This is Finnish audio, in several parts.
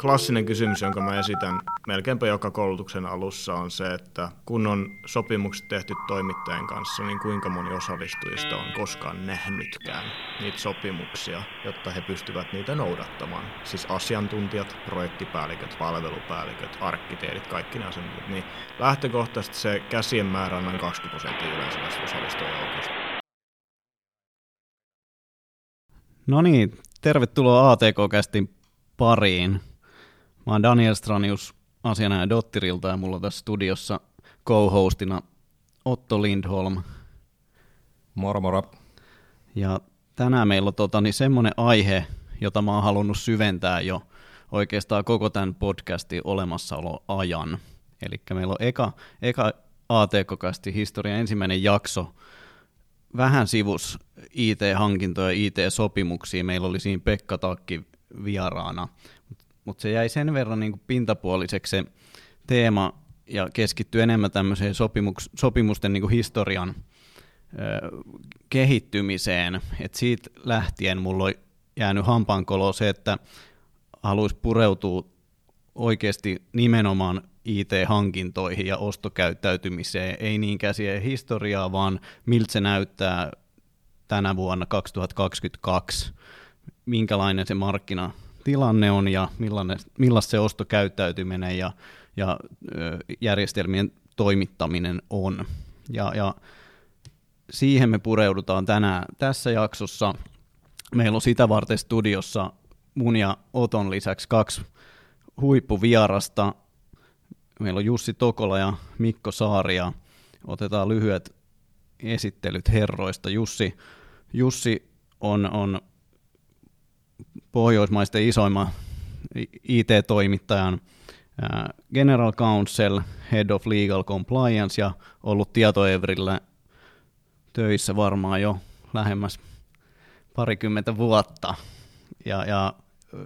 Klassinen kysymys, jonka mä esitän melkeinpä joka koulutuksen alussa on se, että kun on sopimukset tehty toimittajan kanssa, niin kuinka moni osallistujista on koskaan nähnytkään niitä sopimuksia, jotta he pystyvät niitä noudattamaan. Siis asiantuntijat, projektipäälliköt, palvelupäälliköt, arkkitehdit, kaikki ne asiantuntijat. Niin lähtökohtaisesti se käsien määrä on noin 20 prosenttia yleensä tästä osallistujajoukosta. No niin, tervetuloa ATK-kästin pariin. Mä oon Daniel Stranius asianajaja Dottirilta ja mulla on tässä studiossa co-hostina Otto Lindholm. Moro moro. Ja tänään meillä on tota, niin semmoinen aihe, jota mä oon halunnut syventää jo oikeastaan koko tämän podcastin olemassaoloajan. Eli meillä on eka, eka ATK-kästi historian ensimmäinen jakso, vähän sivus IT-hankintoja, IT-sopimuksia. Meillä oli siinä Pekka Takki vieraana mutta se jäi sen verran niin kuin pintapuoliseksi se teema ja keskittyi enemmän tämmöiseen sopimuks, sopimusten niin kuin historian ö, kehittymiseen. Et siitä lähtien mulla on jäänyt hampaankoloon se, että haluaisi pureutua oikeasti nimenomaan IT-hankintoihin ja ostokäyttäytymiseen, ei niinkään siihen historiaa, vaan miltä se näyttää tänä vuonna 2022, minkälainen se markkina tilanne on ja millainen, millaista se ostokäyttäytyminen ja, ja järjestelmien toimittaminen on. Ja, ja siihen me pureudutaan tänään tässä jaksossa. Meillä on sitä varten studiossa mun ja Oton lisäksi kaksi huippuvierasta. Meillä on Jussi Tokola ja Mikko Saaria. Otetaan lyhyet esittelyt herroista. Jussi, Jussi on, on pohjoismaisten isoimman IT-toimittajan General Counsel, Head of Legal Compliance ja ollut tietoevrillä töissä varmaan jo lähemmäs parikymmentä vuotta. Ja, ja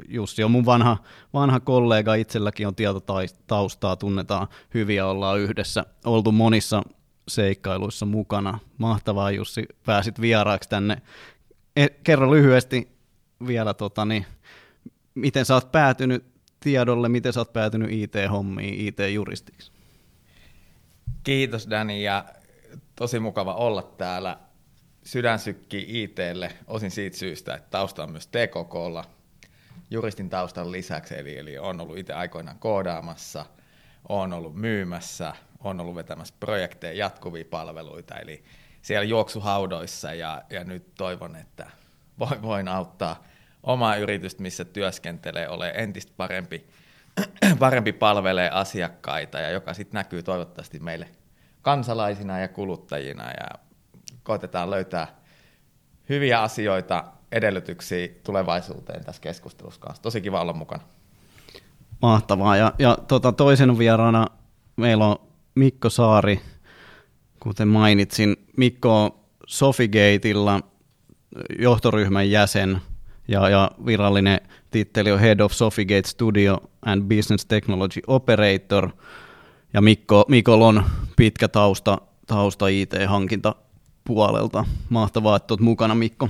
Jussi on mun vanha, vanha kollega, itselläkin on tietotaustaa, tunnetaan hyvin ja ollaan yhdessä oltu monissa seikkailuissa mukana. Mahtavaa Jussi, pääsit vieraaksi tänne. E, kerro lyhyesti vielä, tota, niin, miten sä oot päätynyt tiedolle, miten sä oot päätynyt IT-hommiin, IT-juristiksi? Kiitos Dani ja tosi mukava olla täällä. Sydän sykkii ITlle osin siitä syystä, että tausta on myös TKKlla juristin taustan lisäksi, eli, eli on ollut itse aikoinaan koodaamassa, on ollut myymässä, on ollut vetämässä projekteja, jatkuvia palveluita, eli siellä juoksuhaudoissa ja, ja nyt toivon, että voin auttaa omaa yritystä, missä työskentelee, ole entistä parempi, parempi palvelee asiakkaita ja joka sitten näkyy toivottavasti meille kansalaisina ja kuluttajina ja koitetaan löytää hyviä asioita, edellytyksiä tulevaisuuteen tässä keskustelussa kanssa. Tosi kiva olla mukana. Mahtavaa. Ja, ja tota, toisen vieraana meillä on Mikko Saari, kuten mainitsin. Mikko on Sofigateilla johtoryhmän jäsen – ja, ja virallinen titteli on Head of Sofigate Studio and Business Technology Operator, ja Mikko, Mikko on pitkä tausta, tausta IT-hankinta puolelta. Mahtavaa, että olet mukana, Mikko.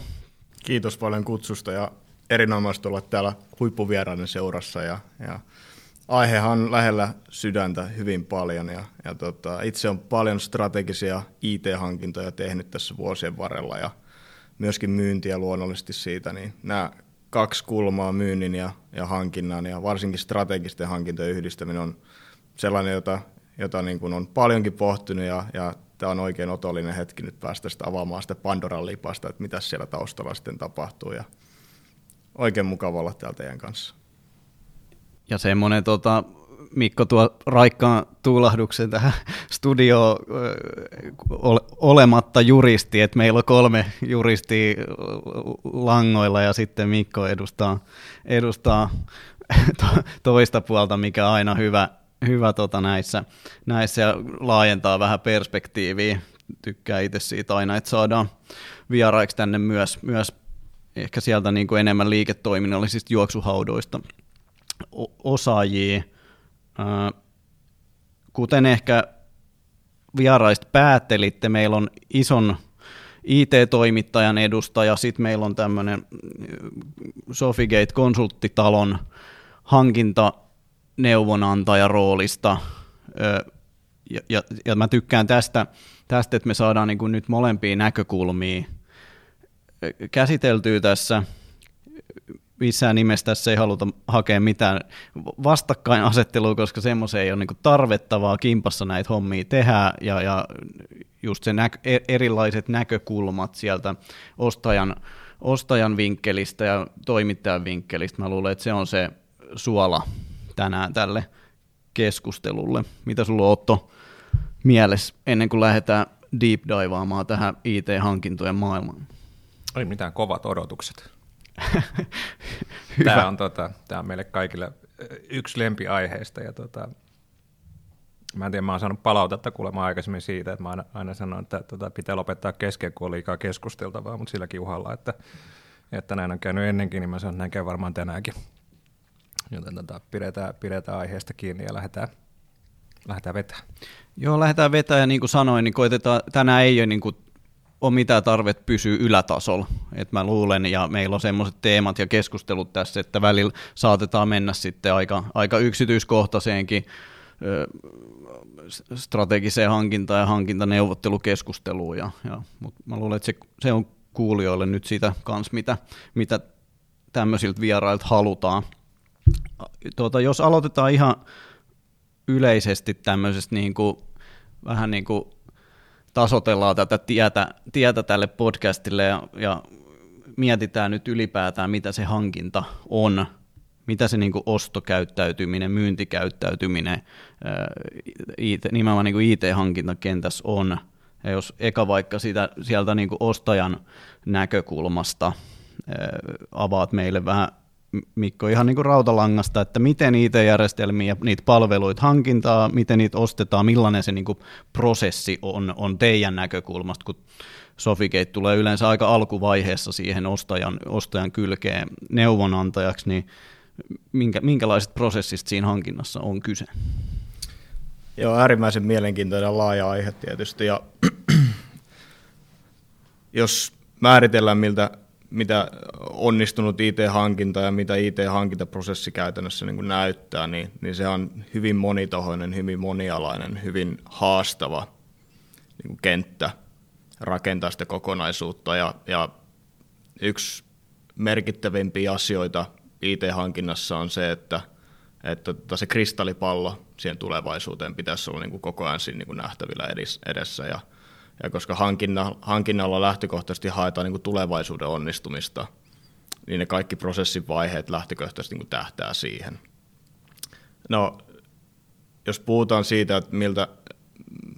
Kiitos paljon kutsusta ja erinomaista olla täällä huippuvieraiden seurassa ja, ja aihehan on lähellä sydäntä hyvin paljon ja, ja tota, itse on paljon strategisia IT-hankintoja tehnyt tässä vuosien varrella ja myöskin myyntiä luonnollisesti siitä, niin nämä kaksi kulmaa, myynnin ja, ja hankinnan ja varsinkin strategisten hankintojen yhdistäminen on sellainen, jota, jota niin kuin on paljonkin pohtinut ja, ja tämä on oikein otollinen hetki nyt päästä sitä avaamaan sitä Pandoran lipasta, että mitä siellä taustalla sitten tapahtuu ja oikein mukava olla täällä teidän kanssa. Ja semmoinen tota, Mikko tuo raikkaan tuulahduksen tähän studioon olematta juristi, että meillä on kolme juristia langoilla ja sitten Mikko edustaa, edustaa toista puolta, mikä on aina hyvä, hyvä tota näissä, näissä ja laajentaa vähän perspektiiviä. Tykkää itse siitä aina, että saadaan vieraiksi tänne myös, myös ehkä sieltä niin kuin enemmän liiketoiminnallisista juoksuhaudoista osaajia Kuten ehkä vieraista päättelitte, meillä on ison IT-toimittajan edustaja, sitten meillä on tämmöinen Sofigate konsulttitalon hankintaneuvonantajan roolista. Ja, ja, ja mä tykkään tästä, tästä, että me saadaan niin kuin nyt molempia näkökulmia käsiteltyä tässä. Missään nimessä tässä ei haluta hakea mitään vastakkainasettelua, koska semmoisen ei ole niin tarvettavaa kimpassa näitä hommia tehdä, ja, ja just se nä- e-, erilaiset näkökulmat sieltä ostajan, ostajan vinkkelistä ja toimittajan vinkkelistä. Mä luulen, että se on se suola tänään tälle keskustelulle. Mitä sulla on Otto mielessä ennen kuin lähdetään deep divaamaan tähän IT-hankintojen maailmaan? Ei mitään kovat odotukset. tämä, on, tota, tämä on meille kaikille yksi lempiaiheista ja tota, Mä en tiedä, mä oon saanut palautetta kuulemma aikaisemmin siitä, että mä aina, aina sanon, että tota, pitää lopettaa kesken, kun on liikaa keskusteltavaa, mutta silläkin uhalla, että, että näin on käynyt ennenkin, niin mä sanon, että näin käy varmaan tänäänkin. Joten tota, pidetään, pidetään aiheesta kiinni ja lähdetään, lähdetään vetämään. Joo, lähdetään vetämään ja niin kuin sanoin, niin koitetaan, tänään ei ole niin kuin ole mitään tarvet pysyä ylätasolla. Et mä luulen, ja meillä on semmoiset teemat ja keskustelut tässä, että välillä saatetaan mennä sitten aika, aika yksityiskohtaiseenkin strategiseen hankintaan ja hankintaneuvottelukeskusteluun. Ja, ja, mutta mä luulen, että se, se on kuulijoille nyt sitä kans, mitä, mitä tämmöisiltä vierailta halutaan. Tuota, jos aloitetaan ihan yleisesti tämmöisestä niin kuin, vähän niin kuin tasotellaan tätä tietä, tietä tälle podcastille ja, ja mietitään nyt ylipäätään, mitä se hankinta on – mitä se niin ostokäyttäytyminen, myyntikäyttäytyminen IT, nimenomaan niin IT-hankintakentässä on. Ja jos eka vaikka sitä, sieltä niin ostajan näkökulmasta avaat meille vähän Mikko ihan niin kuin rautalangasta, että miten IT-järjestelmiä ja niitä palveluita hankintaa, miten niitä ostetaan, millainen se niin kuin prosessi on, on teidän näkökulmasta, kun Sofigate tulee yleensä aika alkuvaiheessa siihen ostajan, ostajan kylkeen neuvonantajaksi, niin minkä, minkälaiset prosessista siinä hankinnassa on kyse? Joo, äärimmäisen mielenkiintoinen ja laaja aihe tietysti. Ja jos määritellään, miltä, mitä onnistunut IT-hankinta ja mitä IT-hankintaprosessi käytännössä niin näyttää, niin, niin se on hyvin monitahoinen, hyvin monialainen, hyvin haastava niin kenttä rakentaa sitä kokonaisuutta. Ja, ja yksi merkittävimpiä asioita IT-hankinnassa on se, että, että tota se kristallipallo siihen tulevaisuuteen pitäisi olla niin kuin koko ajan siinä niin kuin nähtävillä edessä. Ja, ja koska hankinna, hankinnalla lähtökohtaisesti haetaan niin kuin tulevaisuuden onnistumista, niin ne kaikki prosessin vaiheet lähtökohtaisesti niin kuin tähtää siihen. No, jos puhutaan siitä, että miltä,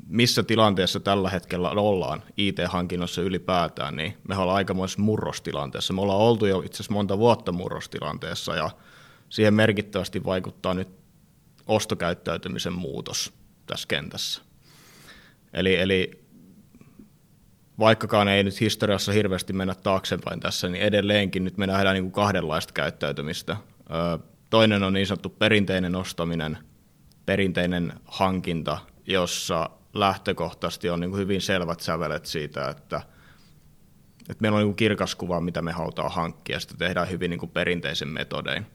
missä tilanteessa tällä hetkellä ollaan IT-hankinnossa ylipäätään, niin me ollaan aikamoisessa murrostilanteessa. Me ollaan oltu jo itse asiassa monta vuotta murrostilanteessa ja siihen merkittävästi vaikuttaa nyt ostokäyttäytymisen muutos tässä kentässä. Eli, eli vaikkakaan ei nyt historiassa hirveästi mennä taaksepäin tässä, niin edelleenkin nyt me nähdään niin kuin kahdenlaista käyttäytymistä. Toinen on niin sanottu perinteinen ostaminen, perinteinen hankinta, jossa lähtökohtaisesti on niin hyvin selvät sävelet siitä, että, että meillä on niin kirkas kuva, mitä me halutaan hankkia, sitä tehdään hyvin niin perinteisen metodein.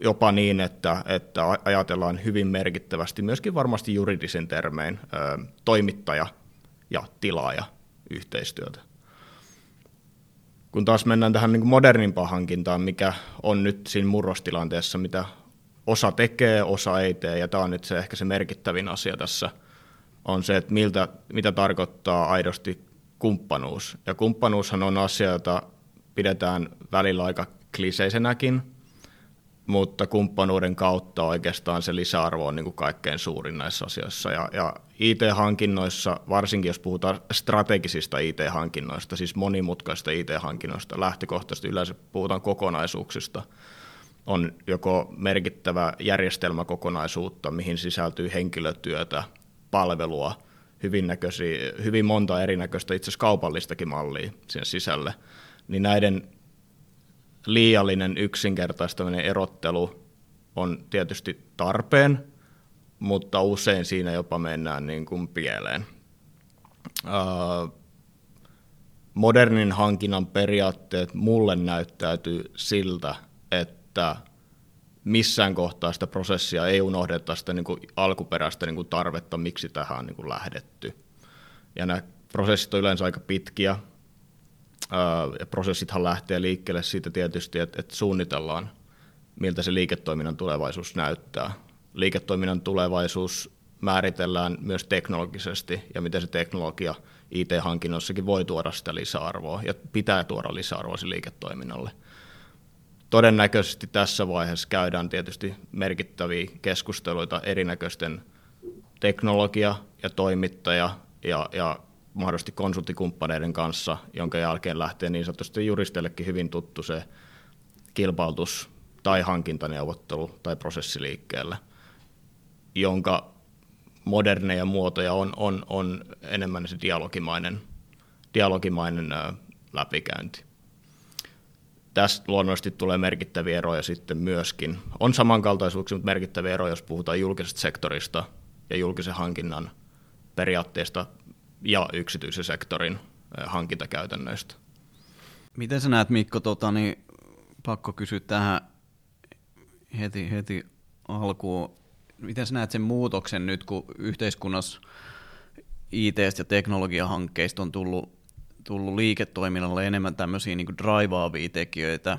Jopa niin, että, että ajatellaan hyvin merkittävästi myöskin varmasti juridisen termein toimittaja ja tilaaja yhteistyötä. Kun taas mennään tähän niin modernimpaan hankintaan, mikä on nyt siinä murrostilanteessa, mitä osa tekee, osa ei tee, ja tämä on nyt se ehkä se merkittävin asia tässä, on se, että miltä, mitä tarkoittaa aidosti kumppanuus. Ja kumppanuushan on asia, jota pidetään välillä aika kliseisenäkin, mutta kumppanuuden kautta oikeastaan se lisäarvo on niin kuin kaikkein suurin näissä asioissa. Ja, ja IT-hankinnoissa, varsinkin jos puhutaan strategisista IT-hankinnoista, siis monimutkaista IT-hankinnoista, lähtökohtaisesti yleensä puhutaan kokonaisuuksista – on joko merkittävä järjestelmäkokonaisuutta, mihin sisältyy henkilötyötä, palvelua, hyvin, näköisiä, hyvin monta erinäköistä itse asiassa kaupallistakin mallia siihen sisälle, niin näiden liiallinen yksinkertaistaminen erottelu on tietysti tarpeen, mutta usein siinä jopa mennään niin kuin pieleen. Modernin hankinnan periaatteet mulle näyttäytyy siltä, että missään kohtaa sitä prosessia ei unohdeta sitä niin kuin alkuperäistä niin kuin tarvetta, miksi tähän on niin kuin lähdetty. Ja nämä prosessit on yleensä aika pitkiä, ja prosessithan lähtee liikkeelle siitä tietysti, että, että suunnitellaan, miltä se liiketoiminnan tulevaisuus näyttää. Liiketoiminnan tulevaisuus määritellään myös teknologisesti, ja miten se teknologia IT-hankinnossakin voi tuoda sitä lisäarvoa, ja pitää tuoda lisäarvoa sille liiketoiminnalle – todennäköisesti tässä vaiheessa käydään tietysti merkittäviä keskusteluita erinäköisten teknologia- ja toimittaja- ja, ja mahdollisesti konsulttikumppaneiden kanssa, jonka jälkeen lähtee niin sanotusti juristeillekin hyvin tuttu se kilpailutus tai hankintaneuvottelu tai prosessiliikkeelle, jonka moderneja muotoja on, on, on enemmän se dialogimainen, dialogimainen läpikäynti. Tästä luonnollisesti tulee merkittäviä eroja sitten myöskin. On samankaltaisuuksia, mutta merkittäviä eroja, jos puhutaan julkisesta sektorista ja julkisen hankinnan periaatteesta ja yksityisen sektorin hankintakäytännöistä. Miten sä näet Mikko, tota, niin pakko kysyä tähän heti, heti alkuun, miten sä näet sen muutoksen nyt, kun yhteiskunnassa IT- ja teknologiahankkeista on tullut tullut liiketoiminnalle enemmän tämmöisiä niin draivaavia tekijöitä,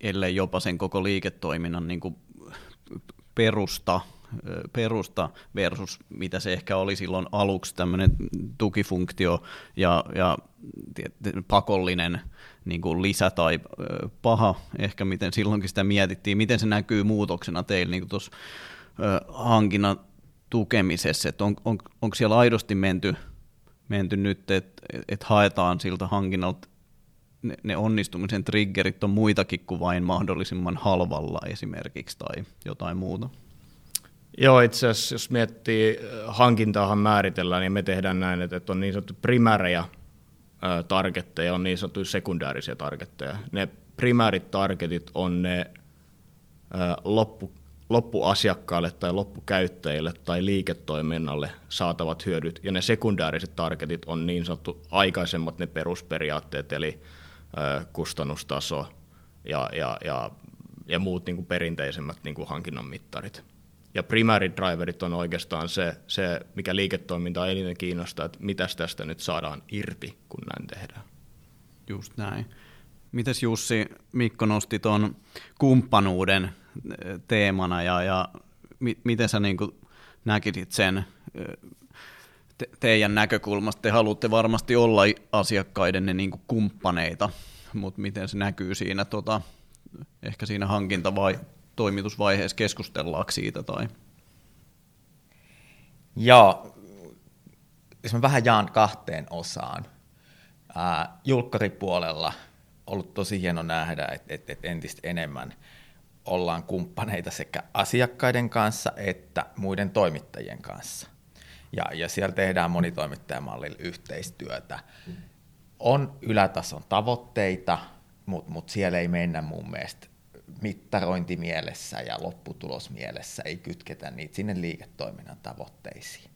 ellei jopa sen koko liiketoiminnan niin perusta, perusta versus mitä se ehkä oli silloin aluksi tämmöinen tukifunktio ja, ja pakollinen niin kuin lisä tai paha, ehkä miten silloinkin sitä mietittiin, miten se näkyy muutoksena teillä niin tuossa hankinnan tukemisessa, että on, on, onko siellä aidosti menty menty nyt, että et haetaan siltä hankinnalta ne, ne onnistumisen triggerit on muitakin kuin vain mahdollisimman halvalla esimerkiksi tai jotain muuta. Joo, itse asiassa jos miettii, hankintaahan määritellään, niin me tehdään näin, että on niin sanottu primäärejä targetteja, on niin sanottuja sekundäärisiä targetteja. Ne primäärit targetit on ne loppu, loppuasiakkaalle tai loppukäyttäjille tai liiketoiminnalle saatavat hyödyt, ja ne sekundääriset targetit on niin sanottu aikaisemmat ne perusperiaatteet, eli kustannustaso ja, ja, ja, ja muut niin kuin perinteisemmät niin kuin hankinnan mittarit. Ja driverit on oikeastaan se, se mikä liiketoiminta eniten kiinnostaa, että mitä tästä nyt saadaan irti, kun näin tehdään. Just näin. Mites Jussi, Mikko nosti tuon kumppanuuden teemana ja, ja mi, miten sä niin näkisit sen te, teidän näkökulmasta? Te haluatte varmasti olla asiakkaiden ne niin kumppaneita, mutta miten se näkyy siinä, tota, ehkä siinä hankinta- vai toimitusvaiheessa keskustellaanko siitä? Tai? Joo, jos mä vähän jaan kahteen osaan. Ää, julkkaripuolella ollut tosi hieno nähdä, että et, et entistä enemmän – ollaan kumppaneita sekä asiakkaiden kanssa että muiden toimittajien kanssa. Ja, ja siellä tehdään monitoimittajamallilla yhteistyötä. On ylätason tavoitteita, mutta mut siellä ei mennä mun mielestä mittarointimielessä ja lopputulosmielessä, ei kytketä niitä sinne liiketoiminnan tavoitteisiin.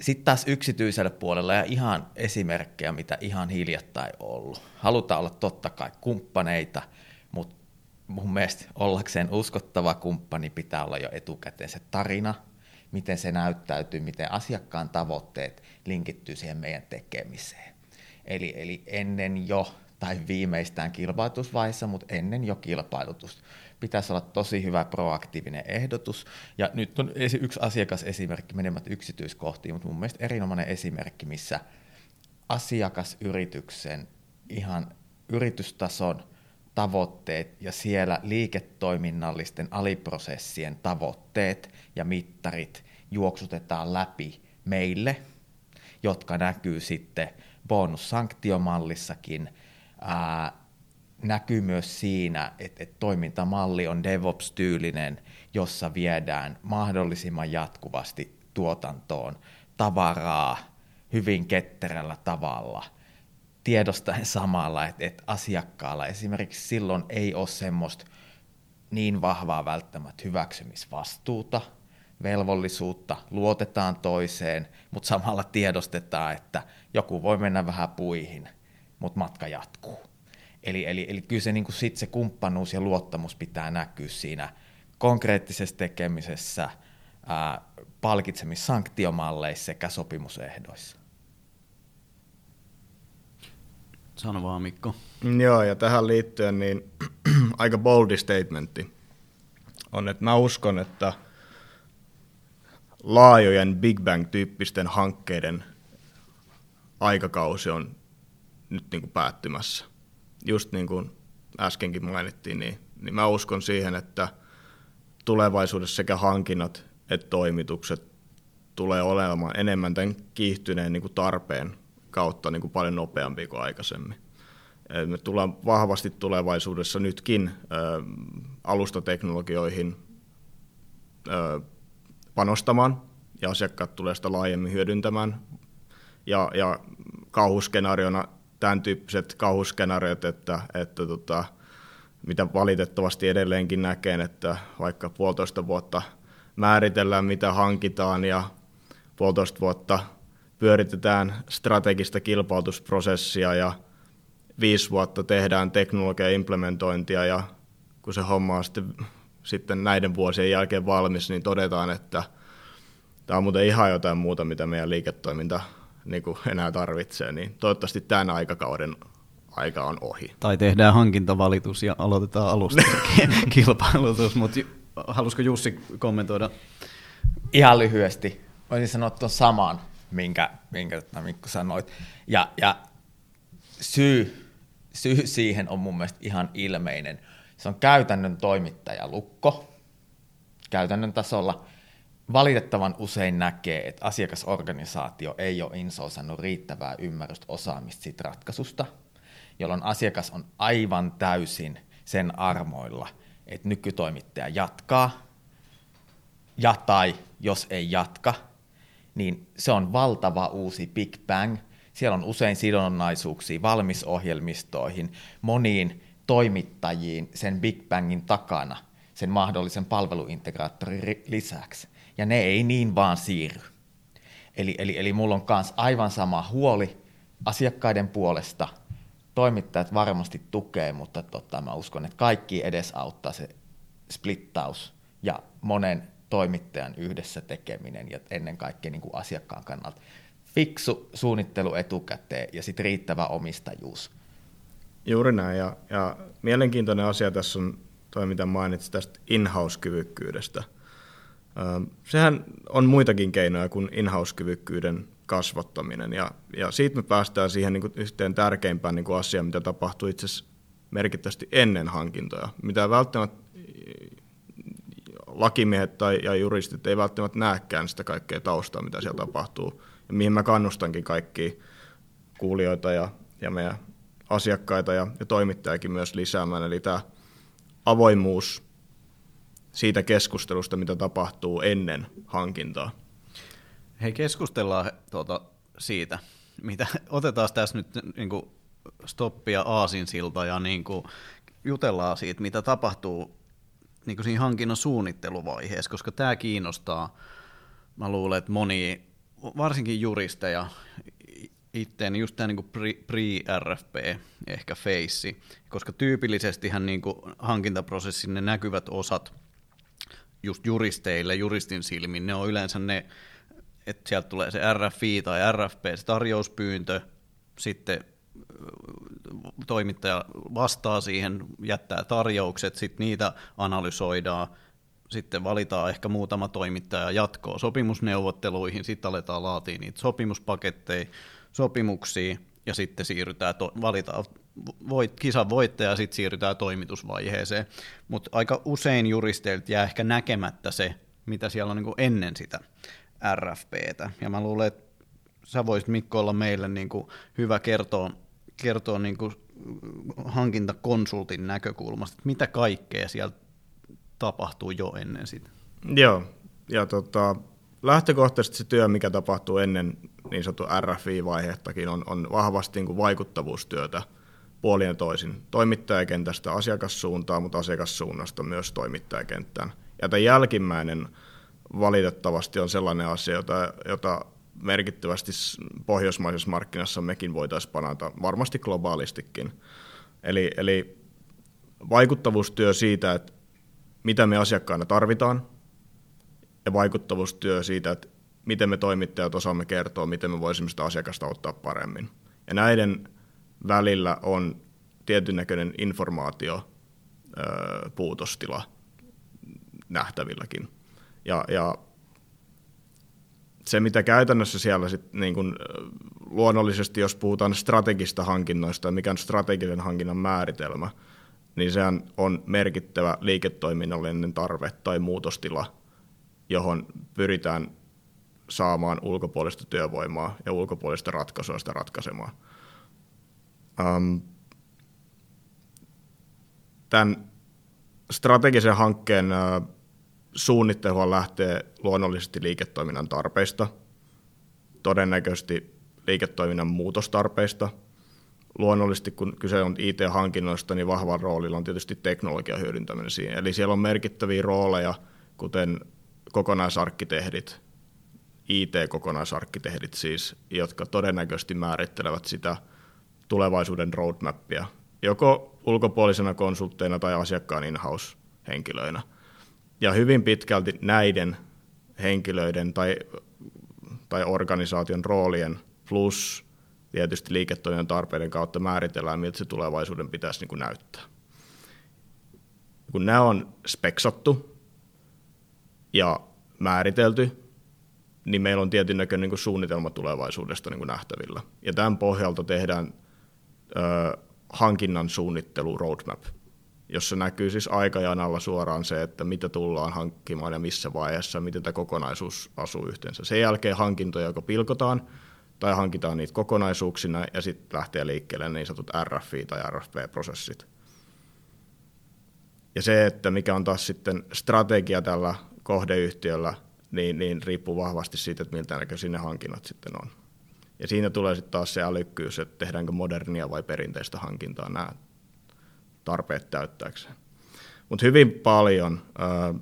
Sitten taas yksityisellä puolella ja ihan esimerkkejä, mitä ihan hiljattain ollut. Halutaan olla totta kai kumppaneita, mutta mun mielestä ollakseen uskottava kumppani pitää olla jo etukäteen se tarina, miten se näyttäytyy, miten asiakkaan tavoitteet linkittyy siihen meidän tekemiseen. Eli, eli ennen jo, tai viimeistään kilpailutusvaiheessa, mutta ennen jo kilpailutus, pitäisi olla tosi hyvä proaktiivinen ehdotus. Ja nyt on yksi asiakasesimerkki menemät yksityiskohtiin, mutta mun mielestä erinomainen esimerkki, missä asiakasyrityksen ihan yritystason tavoitteet ja siellä liiketoiminnallisten aliprosessien tavoitteet ja mittarit juoksutetaan läpi meille, jotka näkyy sitten bonussanktiomallissakin. Ää, näkyy myös siinä, että, että toimintamalli on DevOps-tyylinen, jossa viedään mahdollisimman jatkuvasti tuotantoon tavaraa hyvin ketterällä tavalla – tiedostaen samalla, että, että asiakkaalla esimerkiksi silloin ei ole semmoista niin vahvaa välttämättä hyväksymisvastuuta, velvollisuutta, luotetaan toiseen, mutta samalla tiedostetaan, että joku voi mennä vähän puihin, mutta matka jatkuu. Eli, eli, eli kyllä se, niin kuin sit se kumppanuus ja luottamus pitää näkyä siinä konkreettisessa tekemisessä, ää, palkitsemissanktiomalleissa sekä sopimusehdoissa. Sano vaan Mikko. Joo, ja tähän liittyen niin aika boldi statementti on, että mä uskon, että laajojen Big Bang-tyyppisten hankkeiden aikakausi on nyt niin kuin päättymässä. Just niin kuin äskenkin mainittiin, niin, niin mä uskon siihen, että tulevaisuudessa sekä hankinnat että toimitukset tulee olemaan enemmän tämän kiihtyneen niin kuin tarpeen kautta niin kuin paljon nopeampi kuin aikaisemmin. Me tullaan vahvasti tulevaisuudessa nytkin ö, alustateknologioihin ö, panostamaan, ja asiakkaat tulee sitä laajemmin hyödyntämään. Ja, ja kauhuskenaariona tämän tyyppiset kauhuskenaariot, että, että tota, mitä valitettavasti edelleenkin näkee, että vaikka puolitoista vuotta määritellään, mitä hankitaan, ja puolitoista vuotta pyöritetään strategista kilpailutusprosessia ja viisi vuotta tehdään teknologian implementointia ja kun se homma on sitten, sitten näiden vuosien jälkeen valmis, niin todetaan, että tämä on muuten ihan jotain muuta, mitä meidän liiketoiminta niin kuin enää tarvitsee, niin toivottavasti tämän aikakauden aika on ohi. Tai tehdään hankintavalitus ja aloitetaan alusta kilpailutus, mutta halusko Jussi kommentoida? Ihan lyhyesti. Voisin sanoa tuon saman, minkä, minkä tota Mikko sanoit. Ja, ja syy, syy siihen on mun mielestä ihan ilmeinen. Se on käytännön toimittajalukko käytännön tasolla. Valitettavan usein näkee, että asiakasorganisaatio ei ole insoosannut riittävää ymmärrystä osaamista siitä ratkaisusta, jolloin asiakas on aivan täysin sen armoilla, että nykytoimittaja jatkaa, ja tai jos ei jatka, niin se on valtava uusi Big Bang. Siellä on usein sidonnaisuuksia valmisohjelmistoihin, moniin toimittajiin sen Big Bangin takana, sen mahdollisen palveluintegraattorin lisäksi. Ja ne ei niin vaan siirry. Eli, eli, eli mulla on myös aivan sama huoli asiakkaiden puolesta. Toimittajat varmasti tukee, mutta tota, mä uskon, että kaikki edesauttaa se splittaus ja monen toimittajan yhdessä tekeminen ja ennen kaikkea niin kuin asiakkaan kannalta fiksu suunnittelu etukäteen ja sitten riittävä omistajuus. Juuri näin, ja, ja mielenkiintoinen asia tässä on toi, mitä mainitsit tästä in-house-kyvykkyydestä. Sehän on muitakin keinoja kuin in-house-kyvykkyyden kasvattaminen, ja, ja siitä me päästään siihen niin kuin yhteen tärkeimpään niin kuin asiaan, mitä tapahtuu itse asiassa merkittävästi ennen hankintoja, mitä välttämättä lakimiehet tai ja juristit ei välttämättä näekään sitä kaikkea taustaa, mitä siellä tapahtuu, ja mihin mä kannustankin kaikki kuulijoita ja, ja meidän asiakkaita ja, ja toimittajakin myös lisäämään, eli tämä avoimuus siitä keskustelusta, mitä tapahtuu ennen hankintaa. Hei, keskustellaan tuota, siitä, mitä otetaan tässä nyt niin kuin stoppia aasinsilta ja niin kuin jutellaan siitä, mitä tapahtuu niin kuin siinä hankinnon suunnitteluvaiheessa, koska tämä kiinnostaa, mä luulen, että moni, varsinkin juristeja, itteen just tämä niin pre-RFP, ehkä face, koska tyypillisesti niin hankintaprosessin ne näkyvät osat just juristeille, juristin silmin, ne on yleensä ne, että sieltä tulee se RFI tai RFP, se tarjouspyyntö, sitten toimittaja vastaa siihen, jättää tarjoukset, sitten niitä analysoidaan, sitten valitaan ehkä muutama toimittaja jatkoa sopimusneuvotteluihin, sitten aletaan laatia niitä sopimuspaketteja, sopimuksia, ja sitten siirrytään, to- valitaan voit, kisan voittaja ja sitten siirrytään toimitusvaiheeseen. Mutta aika usein juristeilta jää ehkä näkemättä se, mitä siellä on niin ennen sitä RFPtä. Ja mä luulen, että sä voisit Mikko olla meille niin kuin hyvä kertoa, kertoa niin kuin hankintakonsultin näkökulmasta, että mitä kaikkea siellä tapahtuu jo ennen sitä. Joo, ja tota, lähtökohtaisesti se työ, mikä tapahtuu ennen niin sanottu RFI-vaihettakin, on, on vahvasti niin kuin vaikuttavuustyötä puolin ja toisin. Toimittajakentästä asiakassuuntaan, mutta asiakassuunnasta myös toimittajakenttään. Ja tämä jälkimmäinen valitettavasti on sellainen asia, jota, jota merkittävästi pohjoismaisessa markkinassa mekin voitaisiin panata, varmasti globaalistikin. Eli, eli vaikuttavuustyö siitä, että mitä me asiakkaana tarvitaan, ja vaikuttavuustyö siitä, että miten me toimittajat osaamme kertoa, miten me voisimme sitä asiakasta ottaa paremmin. Ja näiden välillä on tietyn näköinen informaatio puutostila nähtävilläkin. Ja, ja se, mitä käytännössä siellä sit, niin kun, luonnollisesti, jos puhutaan strategista hankinnoista mikä on strategisen hankinnan määritelmä, niin sehän on merkittävä liiketoiminnallinen tarve tai muutostila, johon pyritään saamaan ulkopuolista työvoimaa ja ulkopuolista ratkaisua sitä ratkaisemaan. Um, tämän strategisen hankkeen uh, suunnittelua lähtee luonnollisesti liiketoiminnan tarpeista, todennäköisesti liiketoiminnan muutostarpeista. Luonnollisesti, kun kyse on IT-hankinnoista, niin vahvan roolilla on tietysti teknologian hyödyntäminen siinä. Eli siellä on merkittäviä rooleja, kuten kokonaisarkkitehdit, IT-kokonaisarkkitehdit siis, jotka todennäköisesti määrittelevät sitä tulevaisuuden roadmappia, joko ulkopuolisena konsultteina tai asiakkaan in-house-henkilöinä. Ja hyvin pitkälti näiden henkilöiden tai, tai organisaation roolien plus tietysti liiketoiminnan tarpeiden kautta määritellään, miltä se tulevaisuuden pitäisi niin kuin näyttää. Kun nämä on speksattu ja määritelty, niin meillä on tietyn näköinen niin suunnitelma tulevaisuudesta niin kuin nähtävillä. Ja tämän pohjalta tehdään hankinnan suunnittelu roadmap, jossa näkyy siis aikajanalla suoraan se, että mitä tullaan hankkimaan ja missä vaiheessa, miten tämä kokonaisuus asuu yhteensä. Sen jälkeen hankintoja joko pilkotaan tai hankitaan niitä kokonaisuuksina ja sitten lähtee liikkeelle niin sanotut RFI tai RFP-prosessit. Ja se, että mikä on taas sitten strategia tällä kohdeyhtiöllä, niin, niin riippuu vahvasti siitä, että miltä näköisiä ne hankinnat sitten on. Ja siinä tulee sitten taas se älykkyys, että tehdäänkö modernia vai perinteistä hankintaa nämä tarpeet täyttääkseen. Mutta hyvin paljon ää,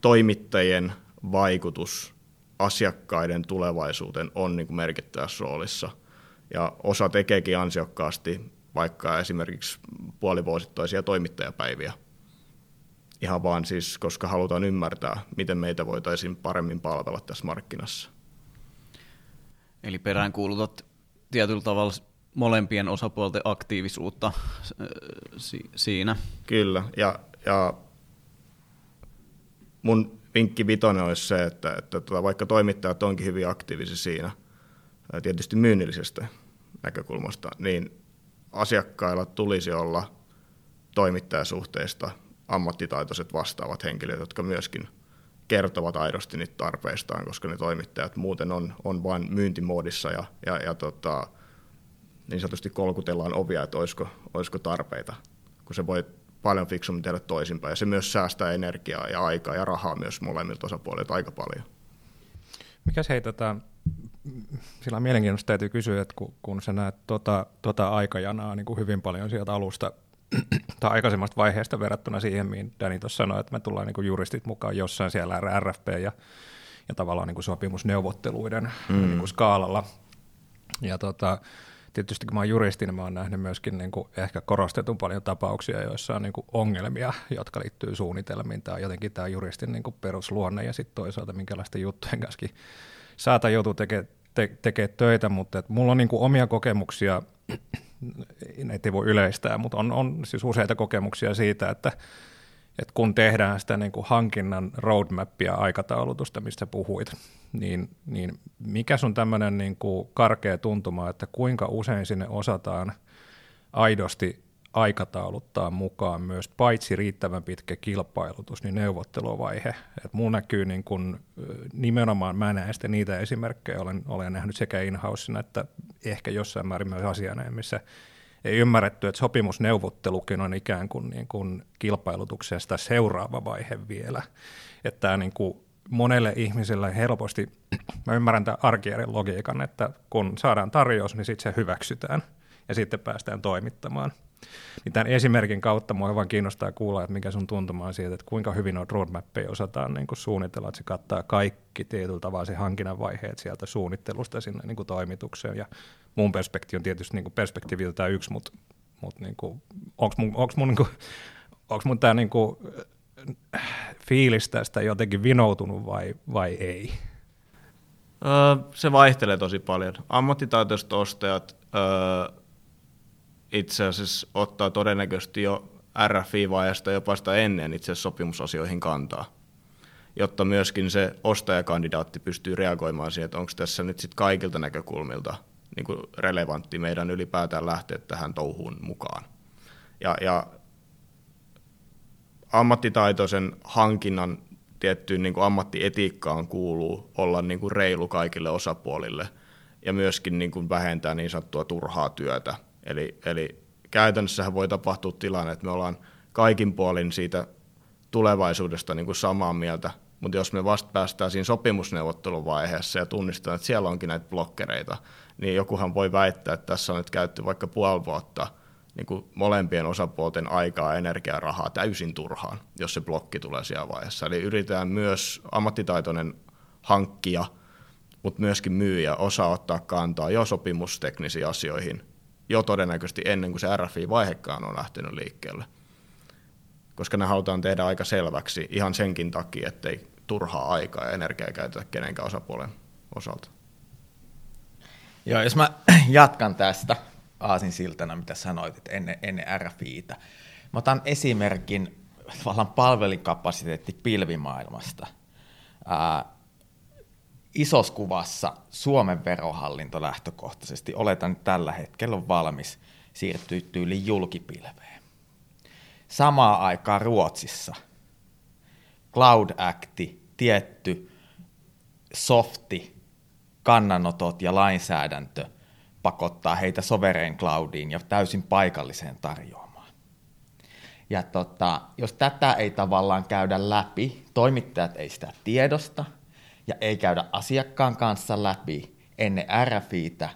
toimittajien vaikutus asiakkaiden tulevaisuuteen on niin merkittävässä roolissa. Ja osa tekeekin ansiokkaasti vaikka esimerkiksi puolivuosittaisia toimittajapäiviä. Ihan vaan siis, koska halutaan ymmärtää, miten meitä voitaisiin paremmin palvella tässä markkinassa. Eli peräänkuulutat tietyllä tavalla molempien osapuolten aktiivisuutta äh, si- siinä. Kyllä, ja, ja mun vinkki vitonen olisi se, että, että tota, vaikka toimittajat onkin hyvin aktiivisia siinä, tietysti myynnillisestä näkökulmasta, niin asiakkailla tulisi olla toimittajasuhteista ammattitaitoiset vastaavat henkilöt, jotka myöskin kertovat aidosti niitä tarpeistaan, koska ne toimittajat muuten on, on vain myyntimoodissa ja, ja, ja tota, niin sanotusti kolkutellaan ovia, että olisiko, olisiko tarpeita, kun se voi paljon fiksummin tehdä toisinpäin. Ja se myös säästää energiaa ja aikaa ja rahaa myös molemmilta osapuolilta aika paljon. Mikäs hei, tota, sillä on mielenkiintoista täytyy kysyä, että kun, kun sä näet tota, tota aikajanaa niin kuin hyvin paljon sieltä alusta tai aikaisemmasta vaiheesta verrattuna siihen, mihin Dani tuossa sanoi, että me tullaan niin kuin juristit mukaan jossain siellä RFP ja, ja tavallaan niin kuin sopimusneuvotteluiden mm. niin kuin skaalalla. Ja tota, tietysti kun mä oon juristi, niin mä oon nähnyt myöskin niin kuin ehkä korostetun paljon tapauksia, joissa on niin kuin ongelmia, jotka liittyy suunnitelmiin. Tämä on jotenkin tämä juristin niin kuin perusluonne ja sitten toisaalta minkälaisten juttujen kanssa saata joutua tekemään te, tekee töitä, mutta et mulla on niin kuin omia kokemuksia, näitä ei voi yleistää, mutta on, on siis useita kokemuksia siitä, että että kun tehdään sitä niin kuin hankinnan roadmappia aikataulutusta, mistä puhuit, niin, niin mikä sun tämmöinen niin kuin karkea tuntuma, että kuinka usein sinne osataan aidosti aikatauluttaa mukaan myös paitsi riittävän pitkä kilpailutus, niin neuvotteluvaihe. Et mun näkyy niin kun, nimenomaan, mä näen sitten niitä esimerkkejä, olen, olen nähnyt sekä in että ehkä jossain määrin myös asiana, missä ei ymmärretty, että sopimusneuvottelukin on ikään kuin, niin kuin kilpailutuksesta seuraava vaihe vielä. Että tämä niin kuin monelle ihmiselle helposti, mä ymmärrän tämän arkierin logiikan, että kun saadaan tarjous, niin sitten se hyväksytään ja sitten päästään toimittamaan. Niin tämän esimerkin kautta mua vaan kiinnostaa kuulla, että mikä sun tuntuma on siitä, että kuinka hyvin on roadmappeja osataan niin kuin suunnitella, että se kattaa kaikki tietyllä tavalla se hankinnan vaiheet sieltä suunnittelusta sinne niin kuin toimitukseen. Ja mun perspektiivi on tietysti niin kuin perspektiiviltä yksi, mutta, mutta niin kuin, onko mun, mun, niin kuin, mun tämä niin kuin, fiilis tästä jotenkin vinoutunut vai, vai ei? Öö, se vaihtelee tosi paljon. Ammattitaitoiset ostajat öö, itse asiassa ottaa todennäköisesti jo RFI-vaiheesta jopa sitä ennen itse sopimusasioihin kantaa, jotta myöskin se ostajakandidaatti pystyy reagoimaan siihen, että onko tässä nyt sit kaikilta näkökulmilta niin kuin relevantti meidän ylipäätään lähteä tähän touhuun mukaan. Ja, ja ammattitaitoisen hankinnan tiettyyn niin kuin ammattietiikkaan kuuluu olla niin kuin reilu kaikille osapuolille ja myöskin niin kuin vähentää niin sanottua turhaa työtä. Eli, eli käytännössähän voi tapahtua tilanne, että me ollaan kaikin puolin siitä tulevaisuudesta niin kuin samaa mieltä, mutta jos me vasta päästään siinä sopimusneuvottelun vaiheessa ja tunnistetaan, että siellä onkin näitä blokkereita, niin jokuhan voi väittää, että tässä on nyt käytetty vaikka puoli vuotta – niin kuin molempien osapuolten aikaa, energiaa, rahaa täysin turhaan, jos se blokki tulee siellä vaiheessa. Eli yritetään myös ammattitaitoinen hankkija, mutta myöskin myyjä osaa ottaa kantaa jo sopimusteknisiin asioihin jo todennäköisesti ennen kuin se RFI-vaihekaan on lähtenyt liikkeelle. Koska ne halutaan tehdä aika selväksi ihan senkin takia, ettei turhaa aikaa ja energiaa käytetä kenenkään osapuolen osalta. Joo, jos mä jatkan tästä, aasinsiltana, mitä sanoit, että ennen, ennen RFItä. Mä otan esimerkin tavallaan palvelikapasiteetti pilvimaailmasta. Ää, isossa kuvassa Suomen verohallinto lähtökohtaisesti, oletan että tällä hetkellä on valmis siirtyä tyyliin julkipilveen. Samaan aikaan Ruotsissa Cloud Acti, tietty softi, kannanotot ja lainsäädäntö – pakottaa heitä sovereign cloudiin ja täysin paikalliseen tarjoamaan. Ja tota, jos tätä ei tavallaan käydä läpi, toimittajat ei sitä tiedosta ja ei käydä asiakkaan kanssa läpi ennen RFItä,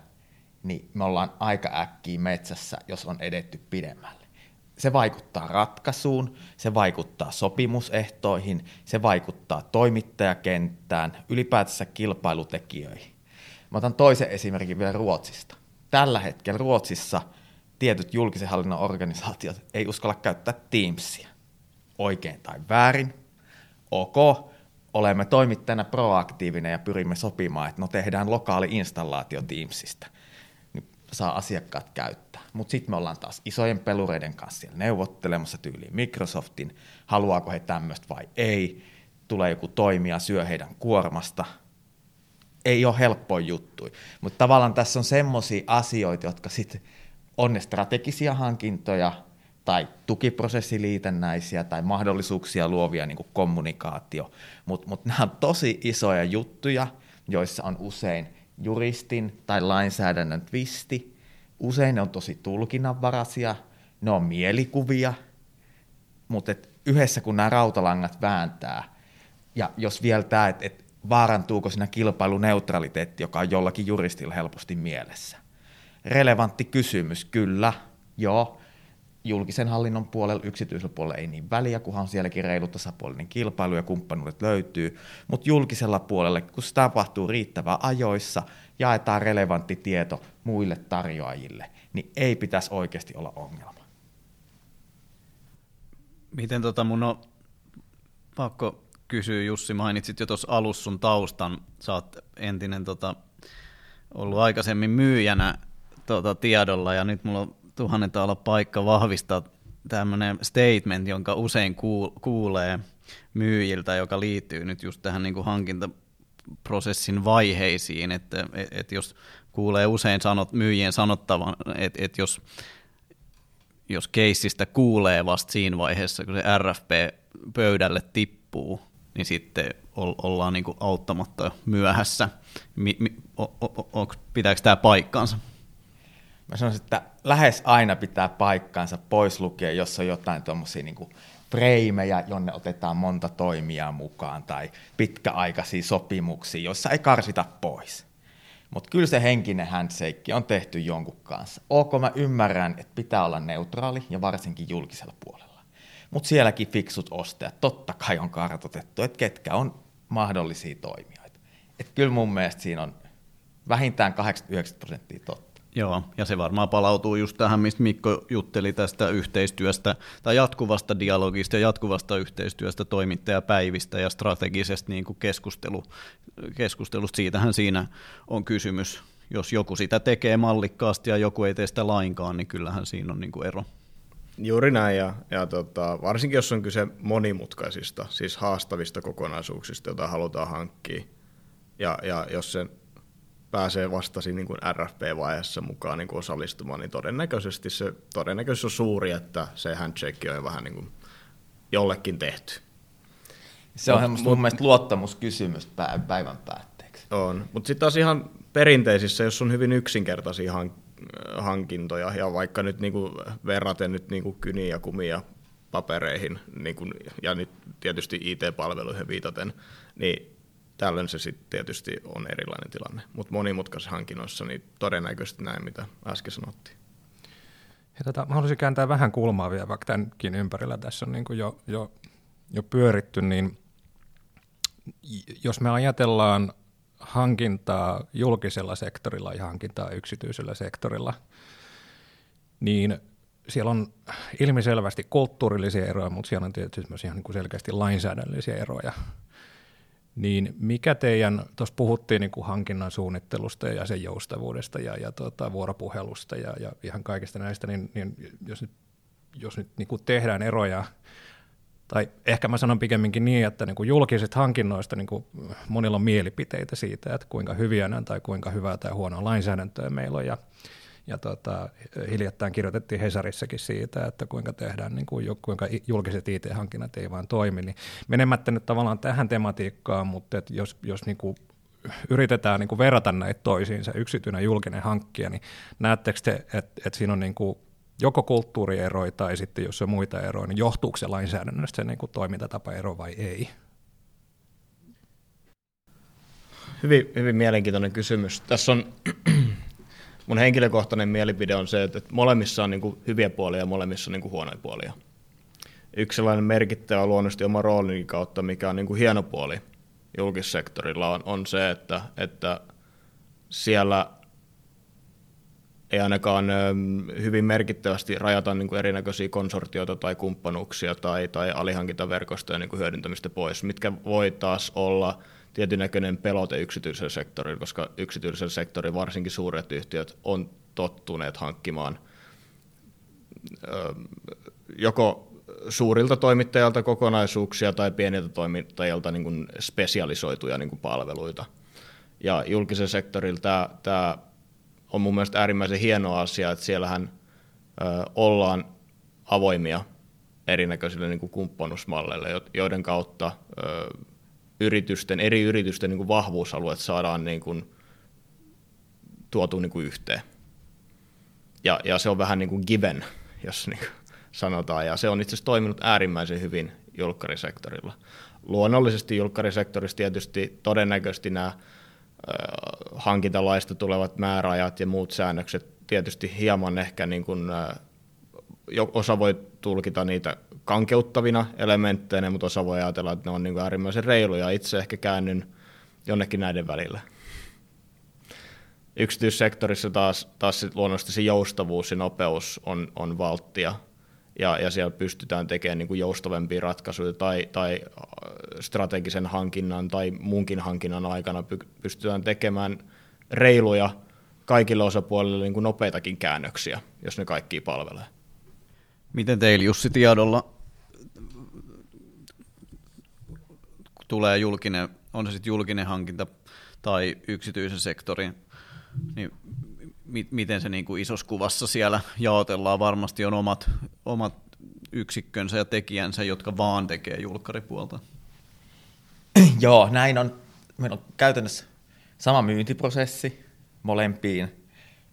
niin me ollaan aika äkkiä metsässä, jos on edetty pidemmälle. Se vaikuttaa ratkaisuun, se vaikuttaa sopimusehtoihin, se vaikuttaa toimittajakenttään, ylipäätänsä kilpailutekijöihin. Mä otan toisen esimerkin vielä Ruotsista. Tällä hetkellä Ruotsissa tietyt julkisen hallinnon organisaatiot ei uskalla käyttää Teamsia. Oikein tai väärin. Ok, olemme toimittajana proaktiivinen ja pyrimme sopimaan, että no tehdään lokaali installaatio Teamsista. Niin saa asiakkaat käyttää. Mutta sitten me ollaan taas isojen pelureiden kanssa siellä neuvottelemassa tyyliin Microsoftin, haluaako he tämmöistä vai ei, tulee joku toimija, syö heidän kuormasta – ei ole helppoja juttuja. Mutta tavallaan tässä on semmoisia asioita, jotka sitten on ne strategisia hankintoja tai tukiprosessiliitännäisiä tai mahdollisuuksia luovia niin kuin kommunikaatio. Mutta mut nämä on tosi isoja juttuja, joissa on usein juristin tai lainsäädännön twisti. Usein ne on tosi tulkinnanvaraisia, ne on mielikuvia, mutta yhdessä kun nämä rautalangat vääntää, ja jos vielä tämä, että et vaarantuuko siinä kilpailuneutraliteetti, joka on jollakin juristilla helposti mielessä. Relevantti kysymys, kyllä, joo. Julkisen hallinnon puolella, yksityisellä puolella ei niin väliä, kunhan sielläkin reilu tasapuolinen kilpailu ja kumppanuudet löytyy, mutta julkisella puolella, kun se tapahtuu riittävän ajoissa, jaetaan relevantti tieto muille tarjoajille, niin ei pitäisi oikeasti olla ongelma. Miten tota mun on pakko kysyä, Jussi, mainitsit jo tuossa alussa sun taustan. Sä oot entinen tota, ollut aikaisemmin myyjänä tota, tiedolla ja nyt mulla on tuhannen olla paikka vahvistaa tämmöinen statement, jonka usein kuulee myyjiltä, joka liittyy nyt just tähän niin kuin hankintaprosessin vaiheisiin, että et, et jos kuulee usein sanot, myyjien sanottavan, että et jos, jos keissistä kuulee vasta siinä vaiheessa, kun se RFP pöydälle tippuu, niin sitten ollaan niin kuin auttamatta myöhässä. Mi, mi, o, o, o, pitääkö tämä paikkaansa? Mä sanoisin, että lähes aina pitää paikkaansa pois lukea, jos on jotain tuommoisia niin freimejä, jonne otetaan monta toimijaa mukaan, tai pitkäaikaisia sopimuksia, joissa ei karsita pois. Mutta kyllä se henkinen handshake on tehty jonkun kanssa. Ok, mä ymmärrän, että pitää olla neutraali ja varsinkin julkisella puolella. Mutta sielläkin fiksut ostajat, totta kai on kartoitettu, että ketkä on mahdollisia toimijoita. Et kyllä mun mielestä siinä on vähintään 80 prosenttia totta. Joo, ja se varmaan palautuu just tähän, mistä Mikko jutteli tästä yhteistyöstä tai jatkuvasta dialogista ja jatkuvasta yhteistyöstä toimittajapäivistä ja strategisesta niin kuin keskustelu, keskustelusta. Siitähän siinä on kysymys. Jos joku sitä tekee mallikkaasti ja joku ei tee sitä lainkaan, niin kyllähän siinä on niin kuin ero. Juuri näin, ja, ja tota, varsinkin jos on kyse monimutkaisista, siis haastavista kokonaisuuksista, joita halutaan hankkia, ja, ja jos se pääsee vastasi niin kuin RFP-vaiheessa mukaan niin kuin osallistumaan, niin todennäköisesti se todennäköisyys on suuri, että se handshake on vähän niin kuin jollekin tehty. Se on mut, mun mielestä luottamuskysymys päivän päätteeksi. On, mutta sitten taas ihan perinteisissä, jos on hyvin yksinkertaisia hankintoja, ja vaikka nyt niin kuin verraten nyt niin kuin kyniä ja kumia papereihin, niin kuin, ja nyt tietysti IT-palveluihin viitaten, niin tällöin se sitten tietysti on erilainen tilanne. Mutta monimutkaisissa hankinnoissa niin todennäköisesti näin, mitä äsken sanottiin. Ja tota, mä haluaisin kääntää vähän kulmaa vielä, vaikka tämänkin ympärillä tässä on niin kuin jo, jo, jo pyöritty, niin jos me ajatellaan hankintaa julkisella sektorilla ja hankintaa yksityisellä sektorilla, niin siellä on ilmiselvästi kulttuurillisia eroja, mutta siellä on tietysti myös ihan niin kuin selkeästi lainsäädännöllisiä eroja. Niin mikä teidän, tuossa puhuttiin niin kuin hankinnan suunnittelusta ja sen joustavuudesta ja, ja tota, vuoropuhelusta ja, ja ihan kaikista näistä, niin, niin jos nyt, jos nyt niin kuin tehdään eroja, tai ehkä mä sanon pikemminkin niin, että niin kuin julkisista hankinnoista niin kuin monilla on mielipiteitä siitä, että kuinka hyviä on tai kuinka hyvää tai huonoa lainsäädäntöä meillä on, ja ja tota, hiljattain kirjoitettiin Hesarissakin siitä, että kuinka tehdään, niin kuin, kuinka julkiset IT-hankinnat ei vaan toimi. Niin menemättä nyt tavallaan tähän tematiikkaan, mutta että jos, jos niin kuin yritetään niin kuin verrata näitä toisiinsa, yksityinen julkinen hankkija, niin näettekö te, että, että siinä on niin kuin joko kulttuurieroja tai sitten jos on muita eroja, niin johtuuko se lainsäädännöstä se niin kuin toimintatapaero vai ei? Hyvin, hyvin mielenkiintoinen kysymys. Tässä on mun henkilökohtainen mielipide on se, että molemmissa on niin kuin hyviä puolia ja molemmissa on niin kuin huonoja puolia. Yksi sellainen merkittävä luonnollisesti oma roolini kautta, mikä on niin kuin hieno puoli julkissektorilla, on, on se, että, että siellä ei ainakaan hyvin merkittävästi rajata niin kuin erinäköisiä konsortioita tai kumppanuuksia tai, tai alihankintaverkostoja niin kuin hyödyntämistä pois, mitkä voi taas olla – tietynäköinen pelote yksityisellä sektorilla, koska yksityisellä sektorilla varsinkin suuret yhtiöt on tottuneet hankkimaan joko suurilta toimittajilta kokonaisuuksia tai pieniltä toimittajilta niin kuin spesialisoituja niin kuin palveluita. Ja julkisen sektorilla tämä, tämä on mun mielestä äärimmäisen hieno asia, että siellähän ö, ollaan avoimia erinäköisille niin kuin kumppanusmalleille, joiden kautta ö, yritysten, eri yritysten niin kuin vahvuusalueet saadaan niin kuin tuotu niin kuin yhteen. Ja, ja se on vähän niin kuin given, jos niin kuin sanotaan, ja se on itse asiassa toiminut äärimmäisen hyvin julkkarisektorilla. Luonnollisesti julkkarisektorissa tietysti todennäköisesti nämä hankintalaista tulevat määräajat ja muut säännökset tietysti hieman ehkä niin kuin, osa voi tulkita niitä kankeuttavina elementteinä, mutta osa voi ajatella, että ne on niin äärimmäisen reiluja. Itse ehkä käännyn jonnekin näiden välillä. Yksityissektorissa taas, taas luonnollisesti se joustavuus ja nopeus on, on valttia, ja, ja siellä pystytään tekemään niin kuin joustavempia ratkaisuja tai, tai strategisen hankinnan tai muunkin hankinnan aikana pystytään tekemään reiluja kaikille osapuolille niin kuin nopeitakin käännöksiä, jos ne kaikki palvelee. Miten teillä Jussi tiedolla tulee julkinen, on se sitten julkinen hankinta tai yksityisen sektorin, niin mi- miten se niin kuin isossa kuvassa siellä jaotellaan. Varmasti on omat, omat yksikkönsä ja tekijänsä, jotka vaan tekee julkkaripuolta. Joo, näin on. Meillä on käytännössä sama myyntiprosessi molempiin.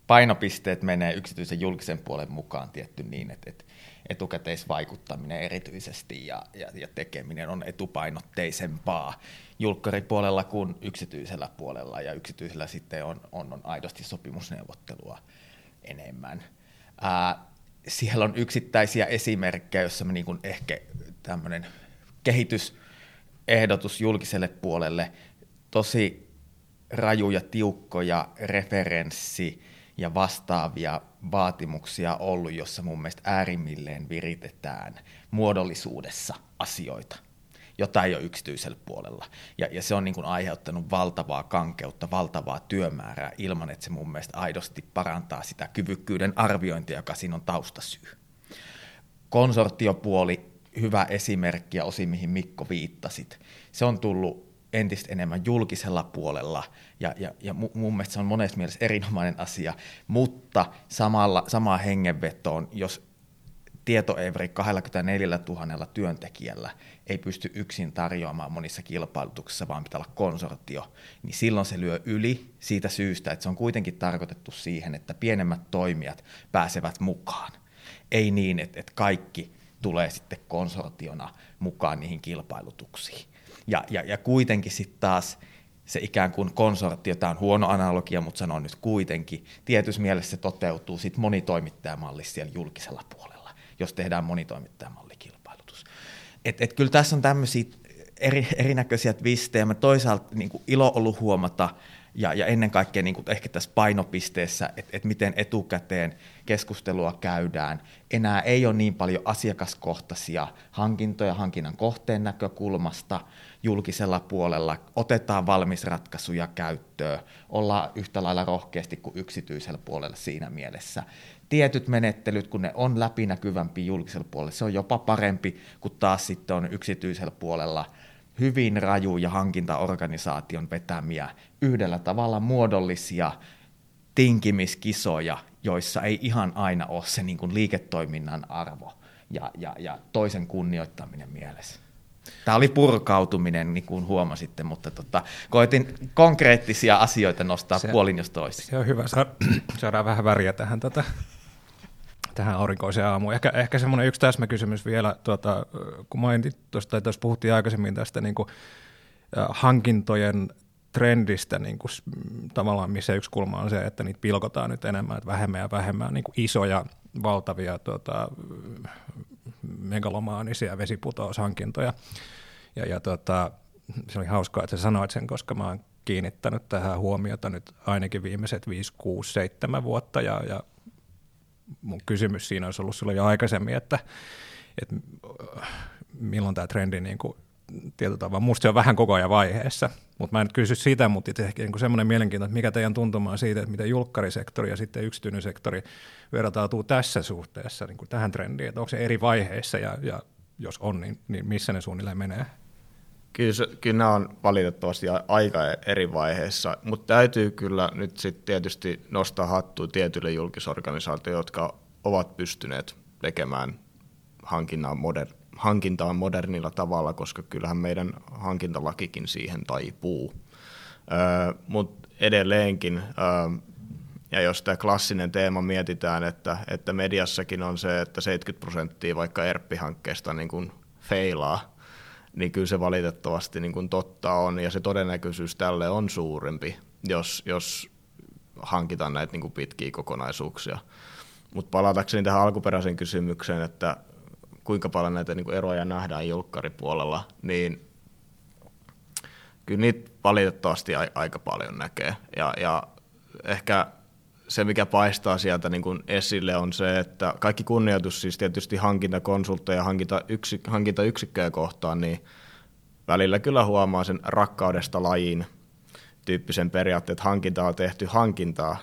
painopisteet menee yksityisen julkisen puolen mukaan tietty niin, että, että etukäteisvaikuttaminen erityisesti ja, ja, ja tekeminen on etupainotteisempaa julkkaripuolella kuin yksityisellä puolella, ja yksityisellä sitten on, on, on aidosti sopimusneuvottelua enemmän. Ää, siellä on yksittäisiä esimerkkejä, joissa me niin ehkä tämmöinen kehitysehdotus julkiselle puolelle, tosi rajuja, tiukkoja referenssi- ja vastaavia vaatimuksia ollut, jossa mun mielestä äärimmilleen viritetään muodollisuudessa asioita, jota ei ole yksityisellä puolella. Ja, ja se on niin kuin aiheuttanut valtavaa kankeutta, valtavaa työmäärää ilman, että se mun mielestä aidosti parantaa sitä kyvykkyyden arviointia, joka siinä on taustasyy. Konsortiopuoli, hyvä esimerkki ja osin mihin Mikko viittasit. Se on tullut entistä enemmän julkisella puolella, ja, ja, ja mun mielestä se on monessa mielessä erinomainen asia, mutta samalla, samaan hengenvetoon, jos tietoevri 24 000 työntekijällä ei pysty yksin tarjoamaan monissa kilpailutuksissa, vaan pitää olla konsortio, niin silloin se lyö yli siitä syystä, että se on kuitenkin tarkoitettu siihen, että pienemmät toimijat pääsevät mukaan. Ei niin, että, että kaikki tulee sitten konsortiona mukaan niihin kilpailutuksiin. Ja, ja, ja kuitenkin sitten taas se ikään kuin konsortio, tämä on huono analogia, mutta sanon nyt kuitenkin, tietyssä mielessä se toteutuu sitten monitoimittajamallissa siellä julkisella puolella, jos tehdään monitoimittajamallikilpailutus. Et, et kyllä tässä on tämmöisiä eri, erinäköisiä twistejä. Mä toisaalta niin ilo ollut huomata, ja, ja ennen kaikkea niin kuin ehkä tässä painopisteessä, että, että miten etukäteen keskustelua käydään. Enää ei ole niin paljon asiakaskohtaisia hankintoja hankinnan kohteen näkökulmasta julkisella puolella. Otetaan valmisratkaisuja käyttöön, ollaan yhtä lailla rohkeasti kuin yksityisellä puolella siinä mielessä. Tietyt menettelyt, kun ne on läpinäkyvämpi julkisella puolella, se on jopa parempi kuin taas sitten on yksityisellä puolella – hyvin rajuja hankintaorganisaation vetämiä yhdellä tavalla muodollisia tinkimiskisoja, joissa ei ihan aina ole se niin kuin liiketoiminnan arvo ja, ja, ja toisen kunnioittaminen mielessä. Tämä oli purkautuminen, niin kuin huomasitte, mutta tota, koitin konkreettisia asioita nostaa se, puolin jos toisin. Se on hyvä, saadaan vähän väriä tähän tota, tähän aurinkoiseen aamuun. Ehkä, ehkä semmoinen yksi täsmäkysymys vielä, tuota, kun mainit tuosta, että puhuttiin aikaisemmin tästä niin kuin, hankintojen trendistä niin kuin, tavallaan, missä yksi kulma on se, että niitä pilkotaan nyt enemmän, että vähemmän ja vähemmän niin kuin isoja, valtavia tuota, megalomaanisia vesiputoushankintoja. Ja, ja tuota, se oli hauskaa, että sä sanoit sen, koska mä oon kiinnittänyt tähän huomiota nyt ainakin viimeiset 5, 6, 7 vuotta ja, ja mun kysymys siinä olisi ollut silloin jo aikaisemmin, että, että milloin tämä trendi niin kuin, tietyllä tavalla, musta se on vähän koko ajan vaiheessa, mutta mä en kysy sitä, mutta ehkä niin semmoinen mielenkiinto, että mikä teidän tuntuma on siitä, että miten julkkarisektori ja sitten yksityinen sektori vertautuu tässä suhteessa niin kuin tähän trendiin, että onko se eri vaiheissa ja, ja jos on, niin, niin missä ne suunnilleen menee? Kyllä, kyllä nämä on valitettavasti aika eri vaiheissa, mutta täytyy kyllä nyt sitten tietysti nostaa hattua tietyille julkisorganisaatioille, jotka ovat pystyneet tekemään hankintaa, moder, hankintaa modernilla tavalla, koska kyllähän meidän hankintalakikin siihen taipuu. Öö, mutta edelleenkin, öö, ja jos tämä klassinen teema mietitään, että, että mediassakin on se, että 70 prosenttia vaikka ERP-hankkeesta niin kuin feilaa, niin kyllä se valitettavasti niin kuin totta on, ja se todennäköisyys tälle on suurempi, jos, jos hankitaan näitä niin kuin pitkiä kokonaisuuksia. Mutta palatakseni tähän alkuperäiseen kysymykseen, että kuinka paljon näitä niin kuin eroja nähdään julkkaripuolella, niin kyllä niitä valitettavasti aika paljon näkee. Ja, ja ehkä se, mikä paistaa sieltä niin kuin esille, on se, että kaikki kunnioitus siis tietysti hankintakonsultteja ja hankinta yksi, hankintayksikköjä kohtaan, niin välillä kyllä huomaa sen rakkaudesta lajiin tyyppisen periaatteen, että hankintaa on tehty hankintaa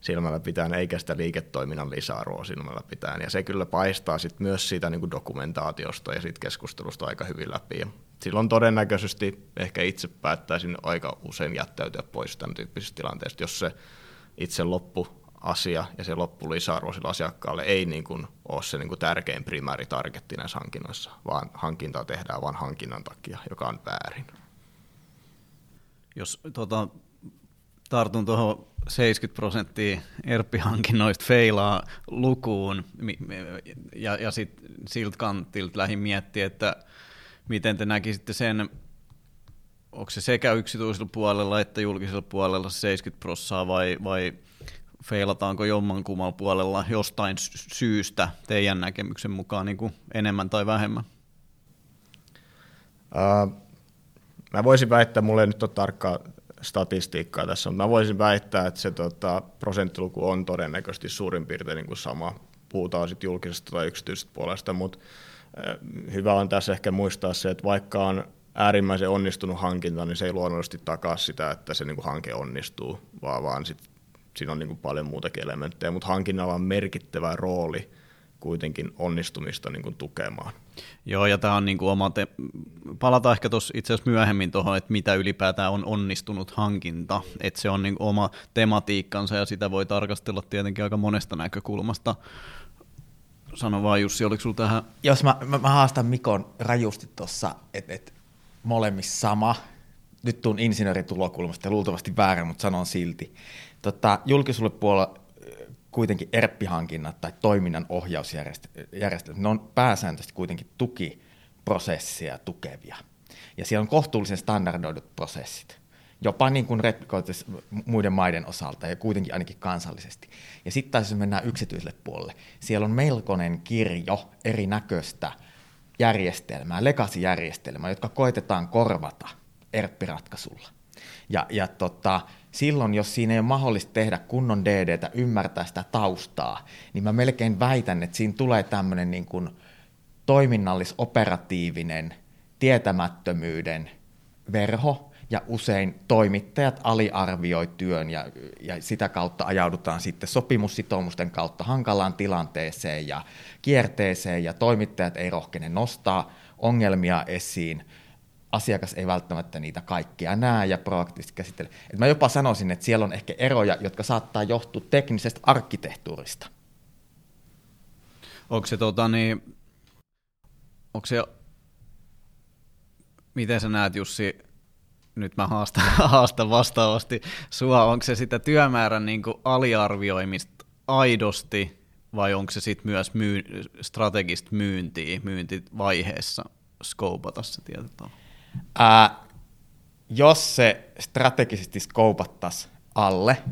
silmällä pitäen, eikä sitä liiketoiminnan lisäarvoa silmällä pitäen. Ja se kyllä paistaa sit myös siitä niin kuin dokumentaatiosta ja siitä keskustelusta aika hyvin läpi. Ja silloin todennäköisesti ehkä itse päättäisin aika usein jättäytyä pois tämän tyyppisestä tilanteesta, jos se itse loppuasia ja se loppulisäarvo sillä asiakkaalle ei niin kuin ole se niin kuin tärkein primääritargetti näissä hankinnoissa, vaan hankintaa tehdään vain hankinnan takia, joka on väärin. Jos tota, tartun tuohon 70 prosenttia ERP-hankinnoista feilaa lukuun, ja, ja sitten siltä kantilta lähin miettiä, että miten te näkisitte sen, onko se sekä yksityisellä puolella että julkisella puolella 70 prosenttia vai, vai feilataanko jommankummalla puolella jostain syystä teidän näkemyksen mukaan niin kuin enemmän tai vähemmän? Uh, mä voisin väittää, mulla ei nyt ole tarkkaa statistiikkaa tässä, mutta mä voisin väittää, että se tota, prosenttiluku on todennäköisesti suurin piirtein niin kuin sama. Puhutaan sitten julkisesta tai yksityisestä puolesta, mutta hyvä on tässä ehkä muistaa se, että vaikka on äärimmäisen onnistunut hankinta, niin se ei luonnollisesti takaa sitä, että se niin kuin hanke onnistuu, vaan, vaan sit siinä on niin kuin paljon muutakin elementtejä, mutta hankinnalla on merkittävä rooli kuitenkin onnistumista niin kuin tukemaan. Joo, ja tämä on niin kuin oma, te- palataan ehkä tuossa itse asiassa myöhemmin tuohon, että mitä ylipäätään on onnistunut hankinta, että se on niin kuin oma tematiikkansa ja sitä voi tarkastella tietenkin aika monesta näkökulmasta. Sano vaan Jussi, oliko sinulla tähän? Jos mä, mä, mä haastan Mikon rajusti tuossa, että et molemmissa sama, nyt tuun insinööritulokulmasta luultavasti väärä, mutta sanon silti. Tota, julkisuudelle puolella kuitenkin ERP-hankinnat tai toiminnan ohjausjärjestelmät, ne on pääsääntöisesti kuitenkin tukiprosessia tukevia. Ja siellä on kohtuullisen standardoidut prosessit, jopa niin kuin muiden maiden osalta ja kuitenkin ainakin kansallisesti. Ja sitten taas jos mennään yksityiselle puolelle, siellä on melkoinen kirjo erinäköistä järjestelmää, legacy-järjestelmää, jotka koetetaan korvata ERP-ratkaisulla. Ja, ja tota, silloin, jos siinä ei ole mahdollista tehdä kunnon DDtä, ymmärtää sitä taustaa, niin mä melkein väitän, että siinä tulee tämmöinen niin kuin toiminnallis-operatiivinen tietämättömyyden verho, ja usein toimittajat aliarvioi työn ja, ja sitä kautta ajaudutaan sitten sopimussitoumusten kautta hankalaan tilanteeseen ja kierteeseen ja toimittajat ei rohkene nostaa ongelmia esiin asiakas ei välttämättä niitä kaikkia näe ja proaktiivisesti käsittele. Et mä jopa sanoisin, että siellä on ehkä eroja, jotka saattaa johtua teknisestä arkkitehtuurista. Onko se, tota, niin, onko se, miten sä näet Jussi, nyt mä haastan, haastan vastaavasti sua, onko se sitä työmäärän niin kuin aliarvioimista aidosti vai onko se sitten myös myy, strategista myyntiä myyntivaiheessa skoupata se tietyllä jos se strategisesti skoupattaisiin alle,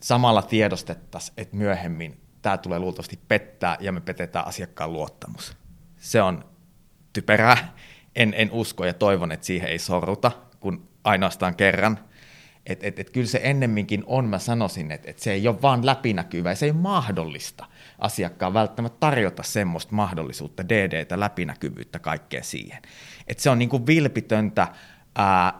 samalla tiedostettaisiin, että myöhemmin tämä tulee luultavasti pettää ja me petetään asiakkaan luottamus. Se on typerää. En, en usko ja toivon, että siihen ei sorruta, kun ainoastaan kerran. Et, et, et kyllä se ennemminkin on, mä sanoisin, että et se ei ole vaan läpinäkyvä se ei mahdollista asiakkaan välttämättä tarjota semmoista mahdollisuutta, DDtä, läpinäkyvyyttä, kaikkea siihen. Et se on niin kuin vilpitöntä ää,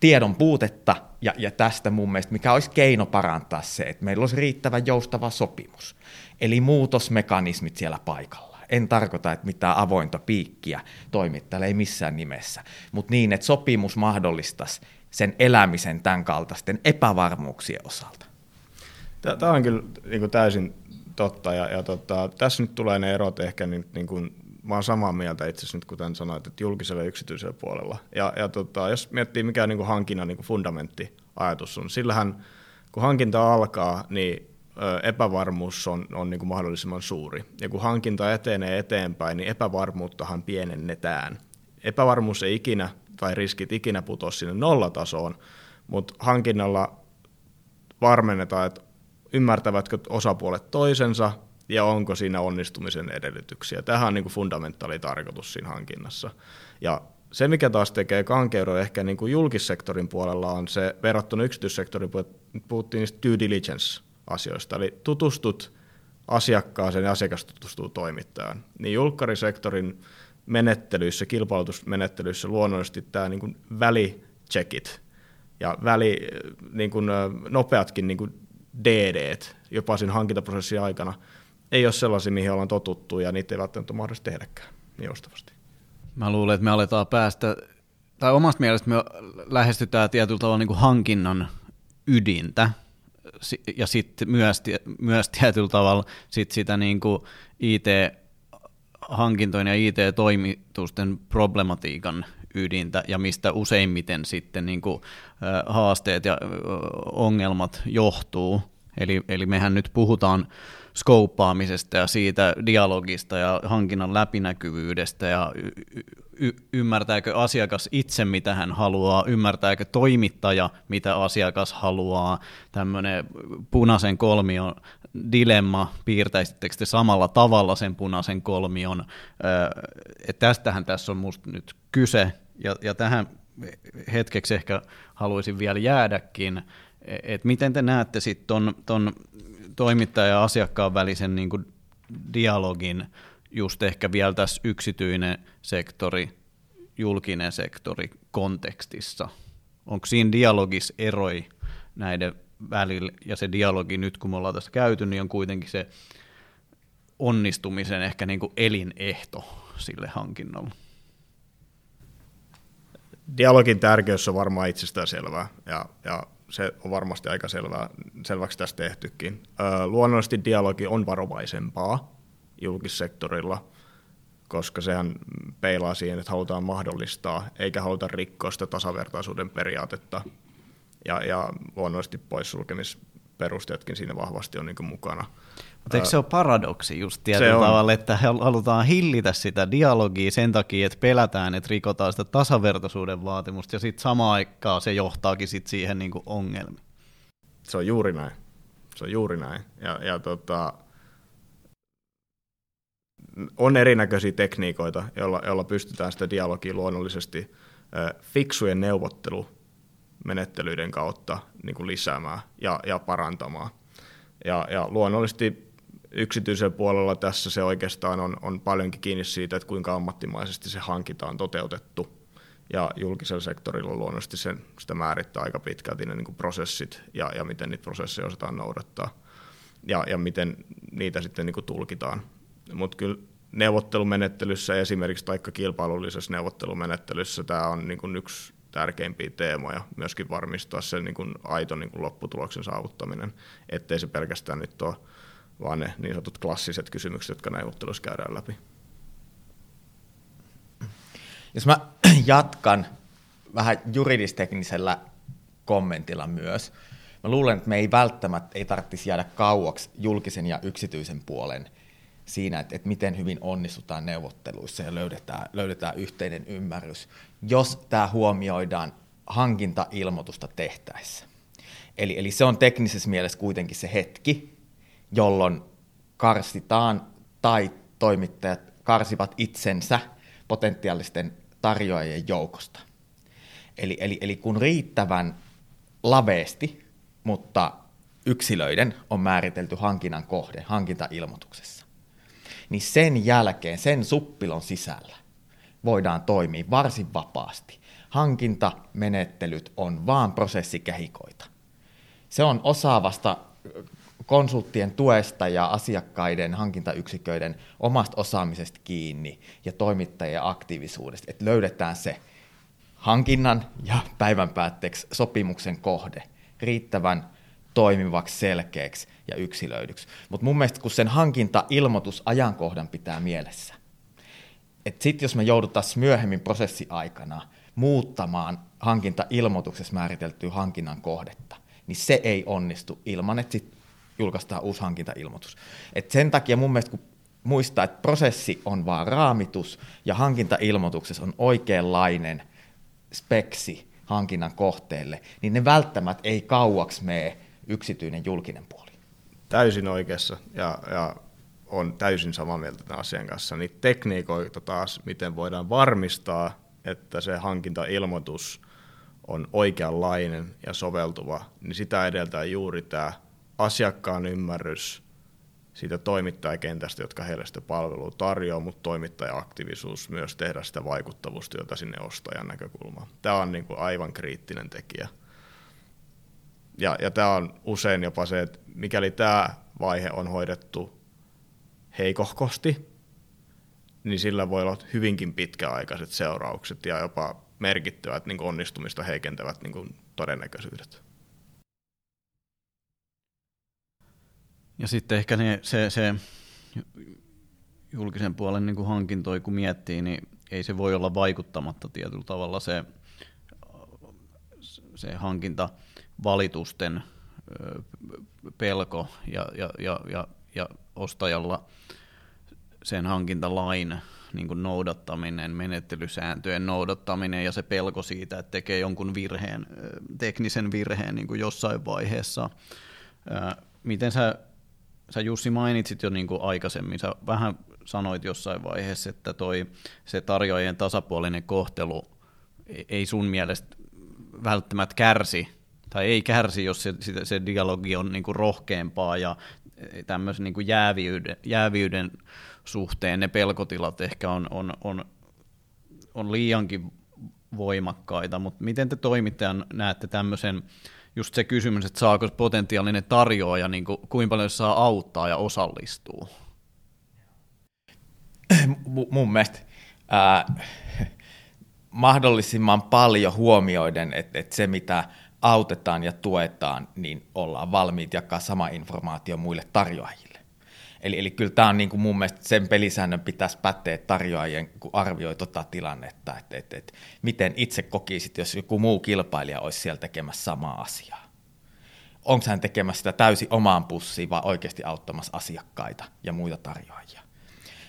tiedon puutetta, ja, ja tästä mun mielestä, mikä olisi keino parantaa se, että meillä olisi riittävä joustava sopimus, eli muutosmekanismit siellä paikalla. En tarkoita, että mitään avointa piikkiä toimittajalle ei missään nimessä, mutta niin, että sopimus mahdollistaisi sen elämisen tämän kaltaisten epävarmuuksien osalta. Tämä on kyllä niin kuin täysin totta, ja, ja tota, tässä nyt tulee ne erot ehkä niin, niin kuin mä oon samaa mieltä itse asiassa nyt, kuten sanoit, että julkisella ja yksityisellä puolella. Ja, ja tota, jos miettii, mikä niin kuin hankinnan niin kuin fundamenttiajatus on, sillähän kun hankinta alkaa, niin epävarmuus on, on niin kuin mahdollisimman suuri. Ja kun hankinta etenee eteenpäin, niin epävarmuuttahan pienennetään. Epävarmuus ei ikinä, tai riskit ikinä putoa sinne nollatasoon, mutta hankinnalla varmennetaan, että ymmärtävätkö osapuolet toisensa, ja onko siinä onnistumisen edellytyksiä. Tähän on niin kuin fundamentaali tarkoitus siinä hankinnassa. Ja se, mikä taas tekee kankeuden ehkä niin kuin julkissektorin puolella, on se verrattuna yksityissektorin, puhuttiin niistä due diligence-asioista, eli tutustut asiakkaaseen ja asiakas tutustuu toimittajaan. Niin julkkarisektorin menettelyissä, kilpailutusmenettelyissä luonnollisesti tämä niin kuin välicheckit ja väli, niin kuin nopeatkin niin kuin DD, jopa siinä hankintaprosessin aikana – ei ole sellaisia, mihin ollaan totuttu ja niitä ei välttämättä ole mahdollista tehdäkään niin joustavasti. Mä luulen, että me aletaan päästä, tai omasta mielestä me lähestytään tietyllä tavalla niin kuin hankinnan ydintä, ja sitten myös, myös tietyllä tavalla sit sitä niin kuin IT-hankintojen ja IT-toimitusten problematiikan ydintä ja mistä useimmiten sitten niin kuin, haasteet ja ongelmat johtuu. Eli, eli mehän nyt puhutaan skouppaamisesta ja siitä dialogista ja hankinnan läpinäkyvyydestä ja y- y- ymmärtääkö asiakas itse, mitä hän haluaa, ymmärtääkö toimittaja, mitä asiakas haluaa, tämmöinen punaisen kolmion dilemma, piirtäisittekö te samalla tavalla sen punaisen kolmion, että tästähän tässä on musta nyt kyse, ja, ja tähän hetkeksi ehkä haluaisin vielä jäädäkin, että miten te näette sitten ton, ton toimittaja ja asiakkaan välisen niin kuin dialogin just ehkä vielä tässä yksityinen sektori, julkinen sektori kontekstissa? Onko siinä dialogissa eroi näiden välillä, ja se dialogi nyt kun me ollaan tässä käyty, niin on kuitenkin se onnistumisen ehkä niin kuin elinehto sille hankinnalle? Dialogin tärkeys on varmaan itsestään selvää, ja, ja se on varmasti aika selvää, selväksi tästä tehtykin. Luonnollisesti dialogi on varovaisempaa julkissektorilla, koska sehän peilaa siihen, että halutaan mahdollistaa, eikä haluta rikkoa sitä tasavertaisuuden periaatetta. Ja, ja luonnollisesti poissulkemisperusteetkin siinä vahvasti on niin mukana. Mutta eikö se ole paradoksi just tietyllä tavalla, että halutaan hillitä sitä dialogia sen takia, että pelätään, että rikotaan sitä tasavertaisuuden vaatimusta, ja sitten samaan aikaan se johtaakin sit siihen niin kuin ongelmiin. Se on juuri näin. Se on juuri näin. Ja, ja tota, on erinäköisiä tekniikoita, joilla, joilla pystytään sitä dialogia luonnollisesti fiksujen neuvottelumenettelyiden kautta niin kuin lisäämään ja, ja parantamaan. Ja, ja luonnollisesti yksityisellä puolella tässä se oikeastaan on, on paljonkin kiinni siitä, että kuinka ammattimaisesti se hankinta on toteutettu. Ja julkisella sektorilla luonnollisesti sen, sitä määrittää aika pitkälti ne niin kuin prosessit ja, ja miten niitä prosesseja osataan noudattaa ja, ja miten niitä sitten niin kuin tulkitaan. Mutta kyllä neuvottelumenettelyssä esimerkiksi tai kilpailullisessa neuvottelumenettelyssä tämä on niin kuin yksi tärkeimpiä teemoja, myöskin varmistaa sen niin kuin aito niin kuin lopputuloksen saavuttaminen, ettei se pelkästään nyt ole vaan ne niin sanotut klassiset kysymykset, jotka neuvotteluissa käydään läpi. Jos mä jatkan vähän juridisteknisellä kommentilla myös, mä luulen, että me ei välttämättä ei tarvitsisi jäädä kauaksi julkisen ja yksityisen puolen siinä, että, että miten hyvin onnistutaan neuvotteluissa ja löydetään, löydetään yhteinen ymmärrys, jos tämä huomioidaan hankintailmoitusta tehtäessä. Eli, eli se on teknisessä mielessä kuitenkin se hetki, jolloin karsitaan tai toimittajat karsivat itsensä potentiaalisten tarjoajien joukosta. Eli, eli, eli kun riittävän laveesti, mutta yksilöiden on määritelty hankinnan kohde hankintailmoituksessa, niin sen jälkeen, sen suppilon sisällä, voidaan toimia varsin vapaasti. Hankintamenettelyt on vaan prosessikehikoita. Se on osaavasta konsulttien tuesta ja asiakkaiden hankintayksiköiden omasta osaamisesta kiinni ja toimittajien aktiivisuudesta, että löydetään se hankinnan ja päivän päätteeksi sopimuksen kohde riittävän toimivaksi, selkeäksi ja yksilöidyksi. Mutta mun mielestä kun sen hankinta-ilmoitus ajankohdan pitää mielessä, että sitten jos me jouduttaisiin myöhemmin prosessiaikana muuttamaan hankinta-ilmoituksessa määriteltyä hankinnan kohdetta, niin se ei onnistu ilman, että sit julkaistaan uusi hankintailmoitus. Et sen takia mun mielestä, kun muistaa, että prosessi on vaan raamitus ja hankintailmoituksessa on oikeanlainen speksi hankinnan kohteelle, niin ne välttämättä ei kauaksi mene yksityinen julkinen puoli. Täysin oikeassa ja, ja on täysin samaa mieltä tämän asian kanssa. Niin tekniikoita taas, miten voidaan varmistaa, että se hankintailmoitus on oikeanlainen ja soveltuva, niin sitä edeltää juuri tämä asiakkaan ymmärrys siitä toimittajakentästä, jotka heille sitä palvelua tarjoaa, mutta toimittaja-aktiivisuus myös tehdä sitä vaikuttavuustyötä sinne ostajan näkökulmaan. Tämä on niin kuin aivan kriittinen tekijä. Ja, ja tämä on usein jopa se, että mikäli tämä vaihe on hoidettu heikohkosti, niin sillä voi olla hyvinkin pitkäaikaiset seuraukset ja jopa merkittävät niin onnistumista heikentävät niin todennäköisyydet. Ja sitten ehkä ne, se, se julkisen puolen niin kuin hankintoi, kun miettii, niin ei se voi olla vaikuttamatta tietyllä tavalla se, se hankintavalitusten pelko ja, ja, ja, ja, ja ostajalla sen hankintalain niin kuin noudattaminen, menettelysääntöjen noudattaminen ja se pelko siitä, että tekee jonkun virheen, teknisen virheen niin kuin jossain vaiheessa. Miten sä, sä Jussi mainitsit jo niin kuin aikaisemmin, sä vähän sanoit jossain vaiheessa, että toi, se tarjoajien tasapuolinen kohtelu ei sun mielestä välttämättä kärsi, tai ei kärsi, jos se, se dialogi on niin kuin rohkeampaa ja tämmöisen niin kuin jääviyden, jääviyden suhteen ne pelkotilat ehkä on, on, on, on liiankin voimakkaita, mutta miten te toimittajan näette tämmöisen, just se kysymys, että saako potentiaalinen tarjoaja, niin kuin, kuinka paljon saa auttaa ja osallistuu? mun mielestä ää, mahdollisimman paljon huomioiden, että, että se mitä autetaan ja tuetaan, niin ollaan valmiit jakaa sama informaatio muille tarjoajille. Eli, eli kyllä tämä on niin kuin mun mielestä sen pelisäännön pitäisi päteä tarjoajien, kun arvioi tota tilannetta, että, että, että miten itse kokisit, jos joku muu kilpailija olisi siellä tekemässä samaa asiaa. Onko hän tekemässä sitä täysin omaan pussiin vai oikeasti auttamassa asiakkaita ja muita tarjoajia?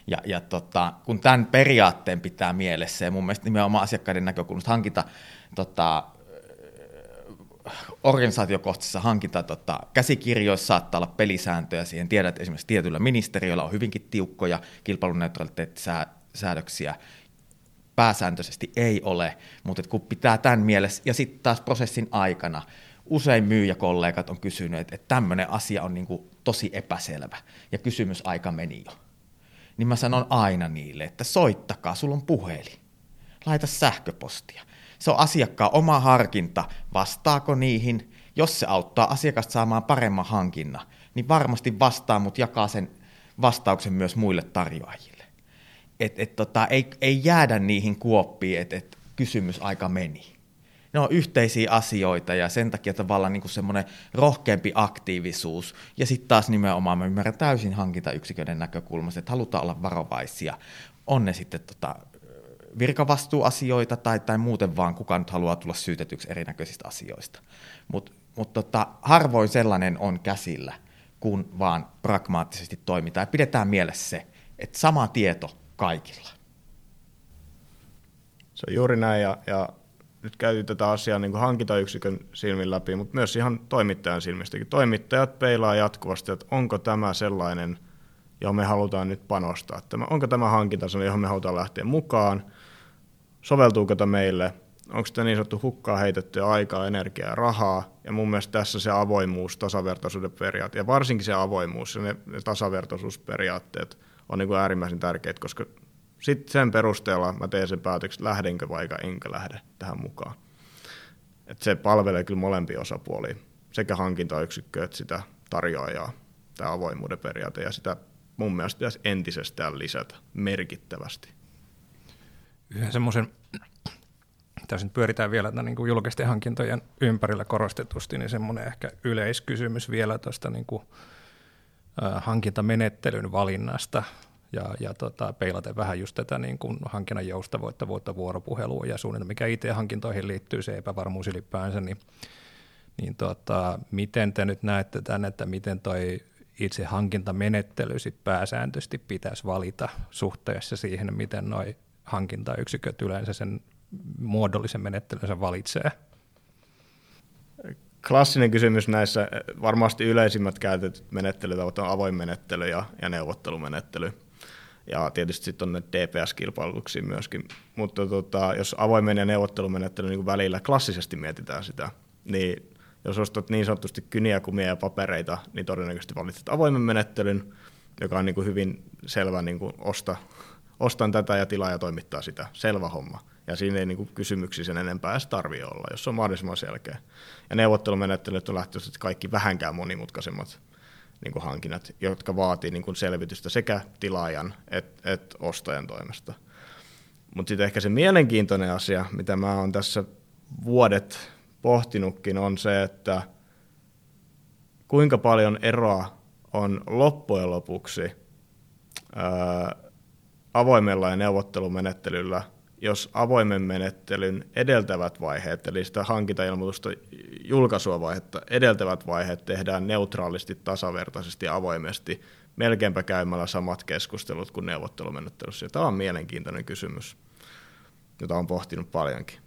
Ja, ja tota, kun tämän periaatteen pitää mielessä, ja mun mielestä nimenomaan asiakkaiden näkökulmasta hankinta tota, organisaatiokohtaisessa hankinta tota, käsikirjoissa saattaa olla pelisääntöjä siihen. Tiedät, että esimerkiksi tietyillä ministeriöillä on hyvinkin tiukkoja kilpailuneutraliteettisäädöksiä. Pääsääntöisesti ei ole, mutta kun pitää tämän mielessä, ja sitten taas prosessin aikana usein myyjäkollegat on kysyneet, että tämmöinen asia on niin tosi epäselvä, ja kysymysaika meni jo. Niin mä sanon aina niille, että soittakaa, sulla on puhelin, laita sähköpostia se on asiakkaan oma harkinta, vastaako niihin. Jos se auttaa asiakasta saamaan paremman hankinnan, niin varmasti vastaa, mutta jakaa sen vastauksen myös muille tarjoajille. Et, et tota, ei, ei jäädä niihin kuoppiin, että et kysymys aika meni. Ne on yhteisiä asioita ja sen takia tavallaan niin semmoinen rohkeampi aktiivisuus. Ja sitten taas nimenomaan mä ymmärrän täysin hankintayksiköiden näkökulmasta, että halutaan olla varovaisia. On ne sitten tota, virkavastuuasioita tai, tai muuten vaan kuka nyt haluaa tulla syytetyksi erinäköisistä asioista. Mutta mut tota, harvoin sellainen on käsillä, kun vaan pragmaattisesti toimitaan. Ja pidetään mielessä se, että sama tieto kaikilla. Se on juuri näin, ja, ja nyt käytiin tätä asiaa niin kuin hankintayksikön silmin läpi, mutta myös ihan toimittajan silmistäkin. Toimittajat peilaa jatkuvasti, että onko tämä sellainen, johon me halutaan nyt panostaa. Tämä, onko tämä hankinta johon me halutaan lähteä mukaan, soveltuuko tämä meille, onko tämä niin sanottu hukkaa heitettyä aikaa, energiaa ja rahaa, ja mun mielestä tässä se avoimuus, tasavertaisuuden periaate, ja varsinkin se avoimuus ja ne, ne tasavertaisuusperiaatteet on niin kuin äärimmäisen tärkeitä, koska sitten sen perusteella mä teen sen päätöksen, lähdenkö vai enkä lähde tähän mukaan. Et se palvelee kyllä molempia osapuolia, sekä hankintayksikkö että sitä tarjoajaa, tämä avoimuuden periaate, ja sitä mun mielestä pitäisi entisestään lisätä merkittävästi yhden semmoisen, tässä nyt pyöritään vielä tämän niin kuin julkisten hankintojen ympärillä korostetusti, niin semmoinen ehkä yleiskysymys vielä tuosta niin kuin, äh, hankintamenettelyn valinnasta ja, ja tota, peilaten vähän just tätä niin kuin hankinnan joustavoittavuutta, vuoropuhelua ja suunnitelma, mikä IT-hankintoihin liittyy, se epävarmuus ylipäänsä, niin, niin tota, miten te nyt näette tämän, että miten toi itse hankintamenettely sit pääsääntöisesti pitäisi valita suhteessa siihen, miten noi hankintayksiköt yleensä sen muodollisen menettelynsä valitsee? Klassinen kysymys näissä, varmasti yleisimmät käytetyt menettelyt ovat avoin menettely ja, ja neuvottelumenettely. Ja tietysti sitten on ne DPS-kilpailutuksia myöskin. Mutta tota, jos avoimen ja neuvottelumenettely niin välillä klassisesti mietitään sitä, niin jos ostat niin sanotusti kyniä, kumia ja papereita, niin todennäköisesti valitset avoimen menettelyn, joka on niin kuin hyvin selvä niin kuin osta, ostan tätä ja tilaa ja toimittaa sitä. Selvä homma. Ja siinä ei niin kysymyksiä sen enempää edes tarvitse olla, jos se on mahdollisimman selkeä. Ja neuvottelumenettelyt on lähtöisesti kaikki vähänkään monimutkaisemmat niin kuin hankinnat, jotka vaatii niin kuin selvitystä sekä tilaajan että et ostajan toimesta. Mutta sitten ehkä se mielenkiintoinen asia, mitä mä oon tässä vuodet pohtinutkin, on se, että kuinka paljon eroa on loppujen lopuksi ää, avoimella ja neuvottelumenettelyllä, jos avoimen menettelyn edeltävät vaiheet, eli sitä hankintailmoitusta julkaisua vaihetta edeltävät vaiheet tehdään neutraalisti, tasavertaisesti avoimesti, melkeinpä käymällä samat keskustelut kuin neuvottelumenettelyssä. Ja tämä on mielenkiintoinen kysymys, jota on pohtinut paljonkin.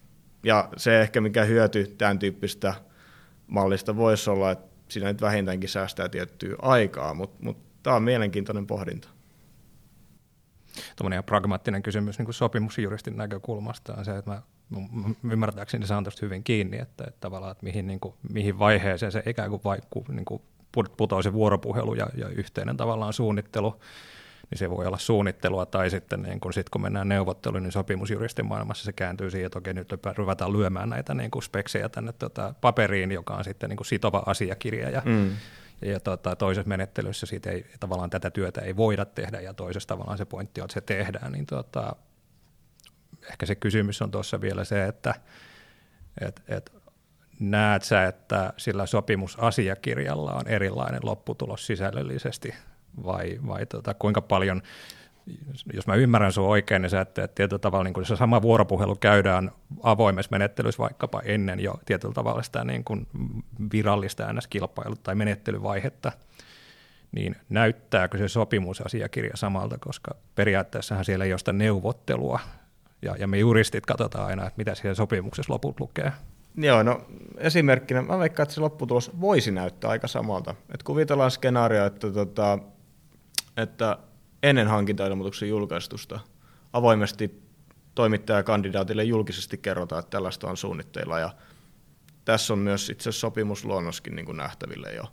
Ja se ehkä mikä hyöty tämän tyyppistä mallista voisi olla, että siinä nyt vähintäänkin säästää tiettyä aikaa, mutta, mutta tämä on mielenkiintoinen pohdinta. Ihan pragmaattinen kysymys niin sopimusjuristin näkökulmasta on se, että mä, mä ymmärtääkseni saan tuosta hyvin kiinni, että, että tavallaan, että mihin, niin kuin, mihin vaiheeseen se ikään kuin vaikku, niin kuin putoaa se vuoropuhelu ja, ja yhteinen tavallaan suunnittelu niin se voi olla suunnittelua, tai sitten niin kun, sit kun mennään neuvotteluun, niin sopimusjuristin maailmassa se kääntyy siihen, että okei, nyt ruvetaan lyömään näitä niin kuin speksejä tänne tota, paperiin, joka on sitten niin kuin sitova asiakirja, ja, mm. Ja tota, toisessa menettelyssä siitä ei, tavallaan tätä työtä ei voida tehdä, ja toisessa tavallaan se pointti on, että se tehdään, niin tota, ehkä se kysymys on tuossa vielä se, että et, et, näet sä, että sillä sopimusasiakirjalla on erilainen lopputulos sisällöllisesti vai, vai tota, kuinka paljon, jos mä ymmärrän sun oikein, niin sä että tietyllä tavalla niin se sama vuoropuhelu käydään avoimessa menettelyssä vaikkapa ennen jo tietyllä tavalla sitä niin kuin virallista NS-kilpailu- tai menettelyvaihetta, niin näyttääkö se sopimusasiakirja samalta, koska periaatteessahan siellä ei ole sitä neuvottelua, ja, ja me juristit katsotaan aina, että mitä siellä sopimuksessa loput lukee. Joo, no esimerkkinä mä veikkaan, että se lopputulos voisi näyttää aika samalta. Et kuvitellaan skenaario, että tota, että ennen hankintailmoituksen julkaistusta avoimesti toimittajakandidaatille julkisesti kerrotaan, että tällaista on suunnitteilla ja tässä on myös itse sopimusluonnoskin niin kuin nähtäville jo.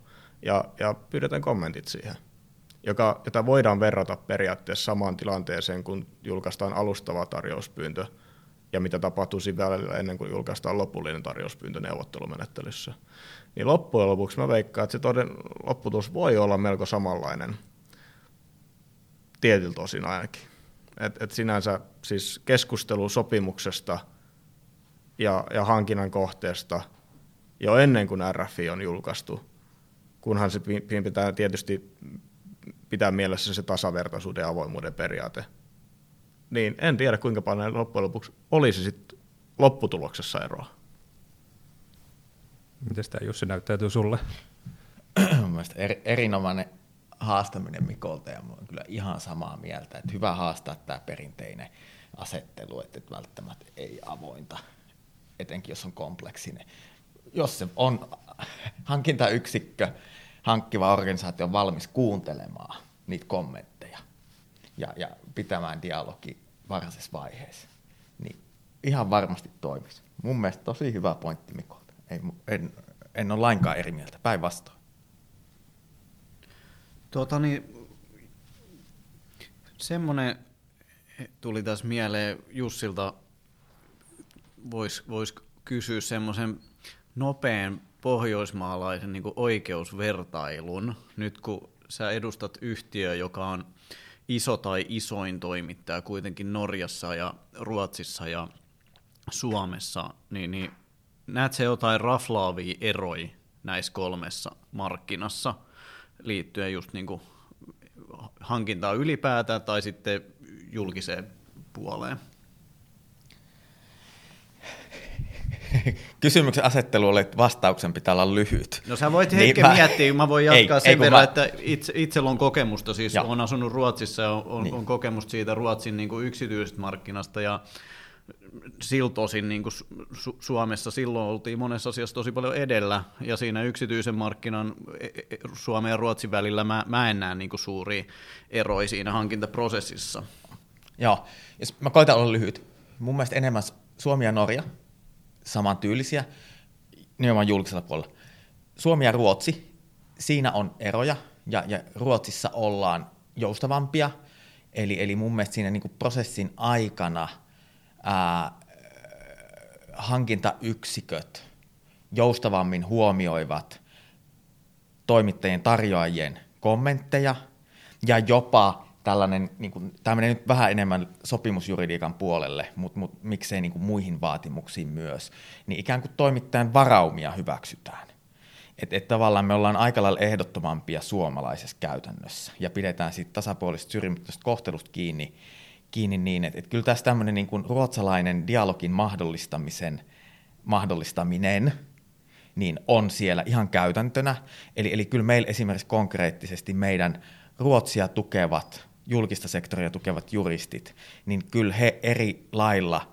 Ja, ja pyydetään kommentit siihen, joka, jota voidaan verrata periaatteessa samaan tilanteeseen, kun julkaistaan alustava tarjouspyyntö ja mitä tapahtuu siinä välillä ennen kuin julkaistaan lopullinen tarjouspyyntö neuvottelumenettelyssä. Niin loppujen lopuksi mä veikkaan, että se toden, lopputus voi olla melko samanlainen – tietyltä osin ainakin. Et, et sinänsä siis keskustelu sopimuksesta ja, ja hankinnan kohteesta jo ennen kuin RFI on julkaistu, kunhan se pitää tietysti pitää mielessä se tasavertaisuuden ja avoimuuden periaate. Niin en tiedä, kuinka paljon loppujen lopuksi olisi sit lopputuloksessa eroa. Miten tämä Jussi näyttäytyy sulle? Mielestäni er, erinomainen haastaminen Mikolta ja olen kyllä ihan samaa mieltä, että hyvä haastaa tämä perinteinen asettelu, että välttämättä ei avointa, etenkin jos on kompleksinen. Jos se on hankintayksikkö, hankkiva organisaatio on valmis kuuntelemaan niitä kommentteja ja, ja pitämään dialogi varhaisessa vaiheessa, niin ihan varmasti toimisi. Mun mielestä tosi hyvä pointti Mikolta. Ei, en, en ole lainkaan eri mieltä, päinvastoin. Tuota niin, semmoinen tuli tässä mieleen Jussilta, voisi vois kysyä semmoisen nopean pohjoismaalaisen niin oikeusvertailun, nyt kun sä edustat yhtiö, joka on iso tai isoin toimittaja kuitenkin Norjassa ja Ruotsissa ja Suomessa, niin, niin näet se jotain raflaavia eroja näissä kolmessa markkinassa – liittyen just niin kuin hankintaan ylipäätään tai sitten julkiseen puoleen? Kysymyksen asettelu oli, että vastauksen pitää olla lyhyt. No sä voit hetken niin, mä... miettiä, mä voin jatkaa ei, sen ei, verran, mä... että itse, itsellä on kokemusta, siis Joo. on asunut Ruotsissa ja on, niin. on kokemusta siitä Ruotsin niin kuin yksityisestä markkinasta ja siltä osin niin kuin Su- Suomessa silloin oltiin monessa asiassa tosi paljon edellä, ja siinä yksityisen markkinan e, e, e, Suomen ja Ruotsin välillä mä, mä en näe niin kuin suuria eroja siinä hankintaprosessissa. Joo, jos mä koitan olla lyhyt. Mun mielestä enemmän Suomi ja Norja, samantyylisiä, nimenomaan julkisella puolella. Suomi ja Ruotsi, siinä on eroja, ja, ja Ruotsissa ollaan joustavampia, eli, eli mun mielestä siinä niin prosessin aikana – ää, hankintayksiköt joustavammin huomioivat toimittajien tarjoajien kommentteja ja jopa tällainen, niin kuin, tämä menee nyt vähän enemmän sopimusjuridiikan puolelle, mutta, mutta miksei niin kuin muihin vaatimuksiin myös, niin ikään kuin toimittajan varaumia hyväksytään. Että et tavallaan me ollaan aika lailla ehdottomampia suomalaisessa käytännössä ja pidetään siitä tasapuolisesta syrjimättömästä kohtelusta kiinni, kiinni niin, että, että kyllä tässä tämmöinen niin kuin ruotsalainen dialogin mahdollistamisen, mahdollistaminen niin on siellä ihan käytäntönä. Eli, eli kyllä meillä esimerkiksi konkreettisesti meidän Ruotsia tukevat, julkista sektoria tukevat juristit, niin kyllä he eri lailla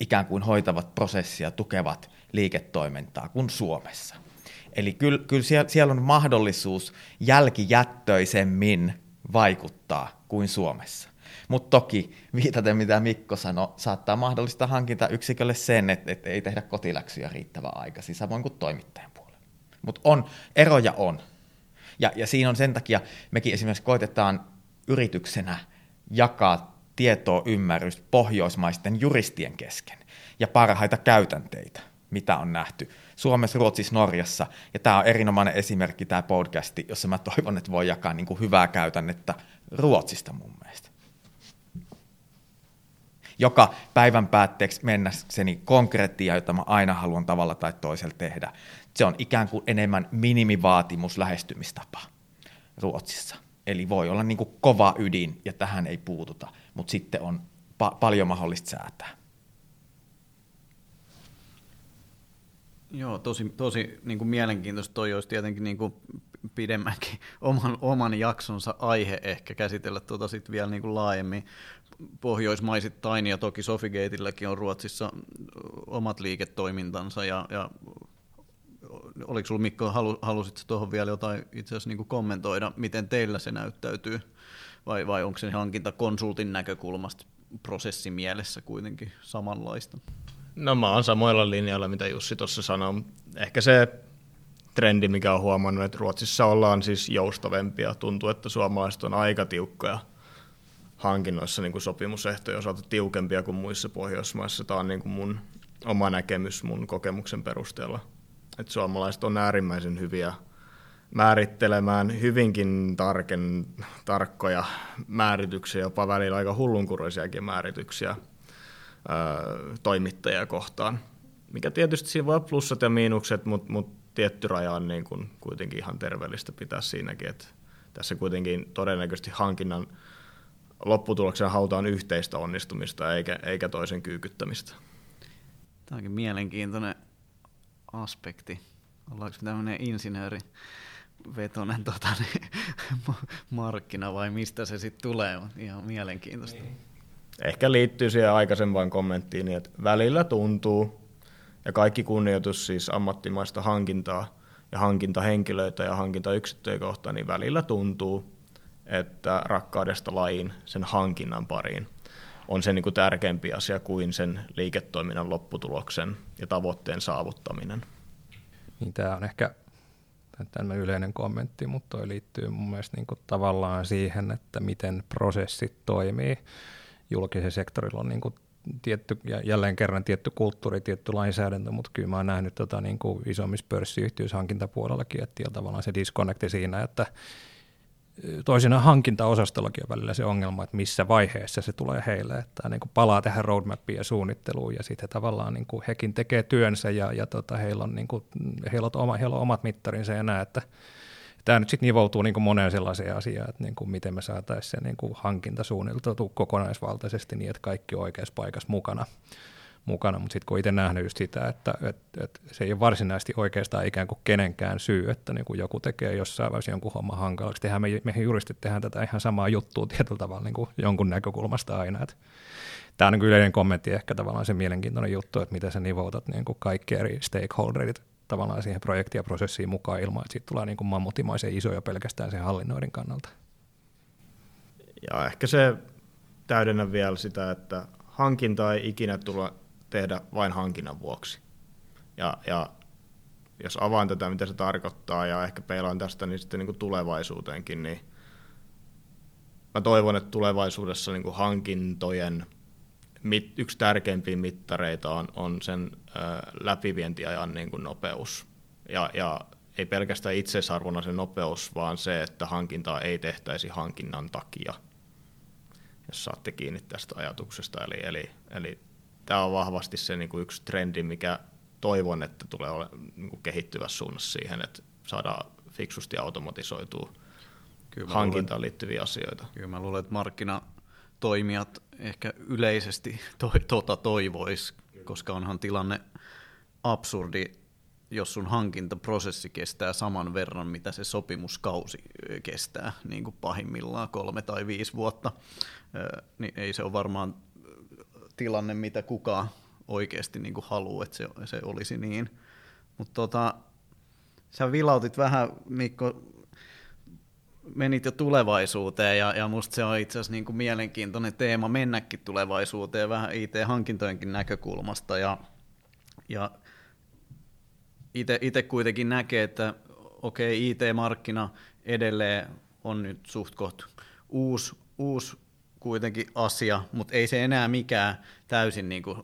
ikään kuin hoitavat prosessia, tukevat liiketoimintaa kuin Suomessa. Eli kyllä, kyllä siellä, siellä on mahdollisuus jälkijättöisemmin vaikuttaa kuin Suomessa. Mutta toki, viitaten mitä Mikko sanoi, saattaa mahdollista hankintayksikölle sen, että, että ei tehdä kotiläksyjä riittävän aikaisin, samoin kuin toimittajan puolella. Mutta on, eroja on. Ja, ja siinä on sen takia, mekin esimerkiksi koitetaan yrityksenä jakaa tietoa, ymmärrystä pohjoismaisten juristien kesken ja parhaita käytänteitä, mitä on nähty Suomessa, Ruotsissa, Norjassa. Ja tämä on erinomainen esimerkki, tämä podcasti, jossa mä toivon, että voi jakaa niin kuin hyvää käytännettä Ruotsista mun mielestä. Joka päivän päätteeksi mennäkseni konkreettia, jota mä aina haluan tavalla tai toisella tehdä. Se on ikään kuin enemmän minimivaatimus lähestymistapa Ruotsissa. Eli voi olla niin kuin kova ydin ja tähän ei puututa, mutta sitten on pa- paljon mahdollista säätää. Joo, tosi, tosi niin kuin mielenkiintoista. Toi olisi tietenkin niin kuin pidemmänkin oman, oman jaksonsa aihe ehkä käsitellä tuota sitten vielä niin kuin laajemmin pohjoismaisittain, ja toki Sofigateilläkin on Ruotsissa omat liiketoimintansa, ja, ja oliko sinulla Mikko, halu, halusitko tuohon vielä jotain itse asiassa niin kommentoida, miten teillä se näyttäytyy, vai, vai onko se hankintakonsultin näkökulmasta prosessimielessä kuitenkin samanlaista? No mä oon samoilla linjoilla, mitä Jussi tuossa sanoi. Ehkä se trendi, mikä on huomannut, että Ruotsissa ollaan siis joustavempia. Tuntuu, että suomalaiset on aika tiukkoja hankinnoissa niin kuin sopimusehtojen osalta tiukempia kuin muissa Pohjoismaissa. Tämä on niin kuin mun oma näkemys mun kokemuksen perusteella. Että suomalaiset on äärimmäisen hyviä määrittelemään hyvinkin tarken, tarkkoja määrityksiä, jopa välillä aika hullunkuroisiakin määrityksiä toimittajia kohtaan. Mikä tietysti siinä voi olla plussat ja miinukset, mutta, mutta tietty raja on niin kuin kuitenkin ihan terveellistä pitää siinäkin, että tässä kuitenkin todennäköisesti hankinnan lopputuloksen halutaan yhteistä onnistumista eikä, eikä toisen kyykyttämistä. Tämä onkin mielenkiintoinen aspekti. Ollaanko tämmöinen insinööri vetonen tota, niin, markkina vai mistä se sitten tulee? Ihan mielenkiintoista. Niin ehkä liittyy siihen aikaisempaan kommenttiin, että välillä tuntuu, ja kaikki kunnioitus siis ammattimaista hankintaa ja hankintahenkilöitä ja hankintayksiköitä kohtaan, niin välillä tuntuu, että rakkaudesta lajiin, sen hankinnan pariin, on se niin kuin tärkeämpi asia kuin sen liiketoiminnan lopputuloksen ja tavoitteen saavuttaminen. Niin tämä on ehkä tämmöinen yleinen kommentti, mutta toi liittyy mun mielestä niin kuin tavallaan siihen, että miten prosessit toimii julkisen sektorilla on niin kuin tietty, jälleen kerran tietty kulttuuri, tietty lainsäädäntö, mutta kyllä mä oon nähnyt tota niin kuin isommissa pörssiyhtiöissä hankintapuolellakin, että tavallaan se disconnecti siinä, että toisinaan hankintaosastollakin on välillä se ongelma, että missä vaiheessa se tulee heille, että niin kuin palaa tähän roadmapiin ja suunnitteluun ja sitten tavallaan niin kuin hekin tekee työnsä ja, ja tota, heillä, on, niin kuin, heillä, on oma, heillä on omat mittarinsa ja näin, että tämä nyt sitten nivoutuu niin kuin moneen sellaiseen asiaan, että niin kuin miten me saataisiin se niin kuin hankinta suunniteltu kokonaisvaltaisesti niin, että kaikki on oikeassa paikassa mukana. Mukana. Mutta sitten kun itse nähnyt just sitä, että et, et se ei ole varsinaisesti oikeastaan ikään kuin kenenkään syy, että niin kuin joku tekee jossain vaiheessa jonkun homman hankalaksi. Tehdään me, me juristit tehdään tätä ihan samaa juttua tietyllä tavalla niin kuin jonkun näkökulmasta aina. Että tämä on niin yleinen kommentti, ehkä tavallaan se mielenkiintoinen juttu, että miten sä nivoutat niin kuin kaikki eri stakeholderit tavallaan siihen projektiin ja prosessiin mukaan ilman, että siitä tulee niin kuin mammutimaisen isoja pelkästään sen hallinnoidin kannalta. Ja ehkä se täydennä vielä sitä, että hankinta ei ikinä tule tehdä vain hankinnan vuoksi. Ja, ja jos avaan tätä, mitä se tarkoittaa, ja ehkä peilaan tästä niin sitten niin kuin tulevaisuuteenkin, niin mä toivon, että tulevaisuudessa niin kuin hankintojen mit, yksi tärkeimpiä mittareita on, on sen ö, läpivientiajan niin kuin nopeus. Ja, ja ei pelkästään itseisarvona se nopeus, vaan se, että hankintaa ei tehtäisi hankinnan takia, jos saatte kiinni tästä ajatuksesta. Eli, eli, eli tämä on vahvasti se niin kuin yksi trendi, mikä toivon, että tulee ole, niin kuin kehittyvässä suunnassa siihen, että saadaan fiksusti automatisoitua hankintaan liittyviä asioita. Kyllä mä luulen, että markkina toimijat ehkä yleisesti to, tota toivoisi, koska onhan tilanne absurdi, jos sun hankintaprosessi kestää saman verran, mitä se sopimuskausi kestää, niin kuin pahimmillaan kolme tai viisi vuotta, niin ei se ole varmaan tilanne, mitä kukaan oikeasti niin kuin haluaa, että se, se olisi niin. Mutta tota, sä vilautit vähän, Mikko, menit jo tulevaisuuteen ja, ja musta se on itse asiassa niin mielenkiintoinen teema mennäkin tulevaisuuteen vähän IT-hankintojenkin näkökulmasta ja, ja itse kuitenkin näkee, että okei, okay, IT-markkina edelleen on nyt suht koht uusi, uusi kuitenkin asia, mutta ei se enää mikään täysin niin kuin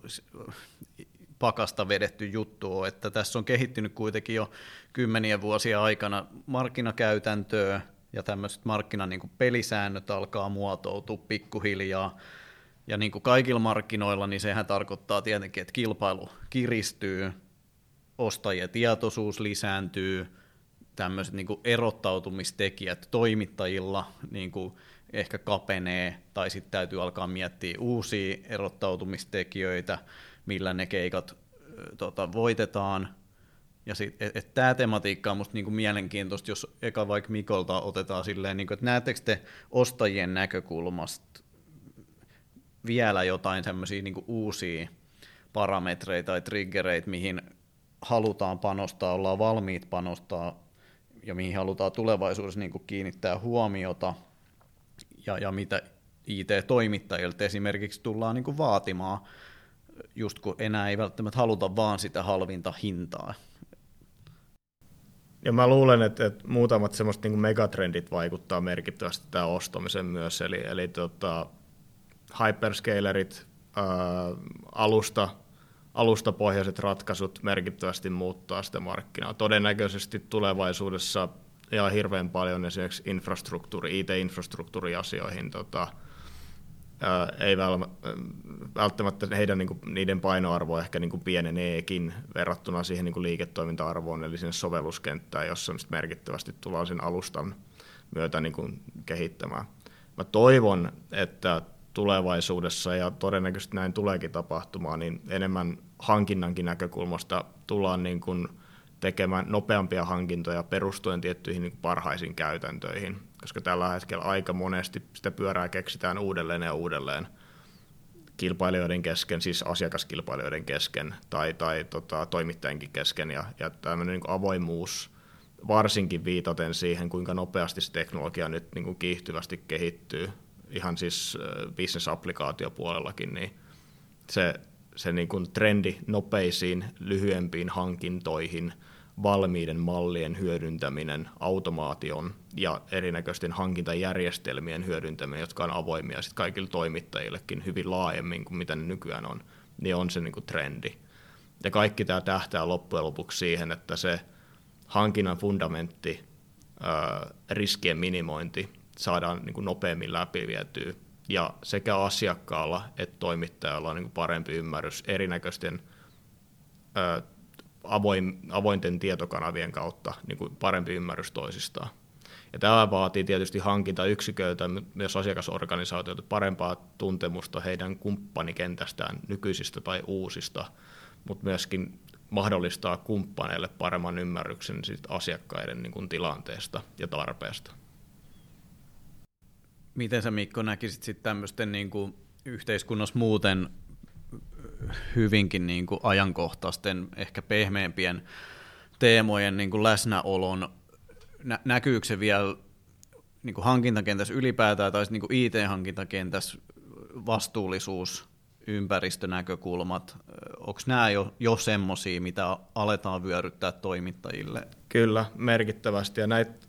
pakasta vedetty juttu ole, että tässä on kehittynyt kuitenkin jo kymmenien vuosia aikana markkinakäytäntöä ja tämmöiset markkinan niin kuin pelisäännöt alkaa muotoutua pikkuhiljaa. Ja niin kuin kaikilla markkinoilla, niin sehän tarkoittaa tietenkin, että kilpailu kiristyy, ostajien tietoisuus lisääntyy, tämmöiset niin erottautumistekijät toimittajilla niin kuin ehkä kapenee, tai sitten täytyy alkaa miettiä uusia erottautumistekijöitä, millä ne keikat tota, voitetaan. Ja sit, et, et tämä tematiikka on musta niinku mielenkiintoista, jos eka vaikka Mikolta otetaan silleen, niinku, että näettekö te ostajien näkökulmasta vielä jotain semmoisia niinku uusia parametreita tai triggereitä, mihin halutaan panostaa, ollaan valmiit panostaa ja mihin halutaan tulevaisuudessa niinku kiinnittää huomiota ja, ja mitä IT-toimittajilta esimerkiksi tullaan niinku vaatimaan just kun enää ei välttämättä haluta vaan sitä halvinta hintaa. Ja mä luulen, että, että muutamat semmoiset niin megatrendit vaikuttaa merkittävästi tämä ostamisen myös, eli, eli tota, hyperscalerit, ää, alusta, alustapohjaiset ratkaisut merkittävästi muuttaa sitä markkinaa. Todennäköisesti tulevaisuudessa ja hirveän paljon esimerkiksi infrastruktuuri, IT-infrastruktuuriasioihin tota, ei välttämättä heidän niin kuin, niiden painoarvo ehkä niin kuin pieneneekin verrattuna siihen niin kuin liiketoiminta-arvoon, eli sinne sovelluskenttään, jossa merkittävästi tullaan sen alustan myötä niin kuin kehittämään. Mä toivon, että tulevaisuudessa, ja todennäköisesti näin tuleekin tapahtumaan, niin enemmän hankinnankin näkökulmasta tullaan niin kuin tekemään nopeampia hankintoja perustuen tiettyihin niin parhaisiin käytäntöihin, koska tällä hetkellä aika monesti sitä pyörää keksitään uudelleen ja uudelleen kilpailijoiden kesken, siis asiakaskilpailijoiden kesken tai, tai tota, toimittajienkin kesken, ja, ja tämmöinen niin avoimuus, varsinkin viitaten siihen, kuinka nopeasti se teknologia nyt niin kuin kiihtyvästi kehittyy, ihan siis business-applikaatiopuolellakin, niin se, se niin kuin trendi nopeisiin, lyhyempiin hankintoihin – valmiiden mallien hyödyntäminen, automaation ja erinäköisten hankintajärjestelmien hyödyntäminen, jotka on avoimia sit kaikille toimittajillekin hyvin laajemmin kuin mitä ne nykyään on, niin on se niin kuin trendi. Ja kaikki tämä tähtää loppujen lopuksi siihen, että se hankinnan fundamentti, riskien minimointi saadaan niin kuin nopeammin läpivietyä ja sekä asiakkaalla että toimittajalla on niin kuin parempi ymmärrys erinäköisten avoin, avointen tietokanavien kautta niin kuin parempi ymmärrys toisistaan. Ja tämä vaatii tietysti hankintayksiköitä, myös asiakasorganisaatioita, parempaa tuntemusta heidän kumppanikentästään, nykyisistä tai uusista, mutta myöskin mahdollistaa kumppaneille paremman ymmärryksen siitä asiakkaiden niin kuin tilanteesta ja tarpeesta. Miten sä Mikko näkisit sitten tämmöisten niin yhteiskunnassa muuten hyvinkin niin kuin ajankohtaisten, ehkä pehmeämpien teemojen niin kuin läsnäolon. Nä- näkyykö se vielä niin kuin hankintakentässä ylipäätään tai niin kuin IT-hankintakentässä vastuullisuus, ympäristönäkökulmat, onko nämä jo, jo semmoisia, mitä aletaan vyöryttää toimittajille? Kyllä, merkittävästi ja näitä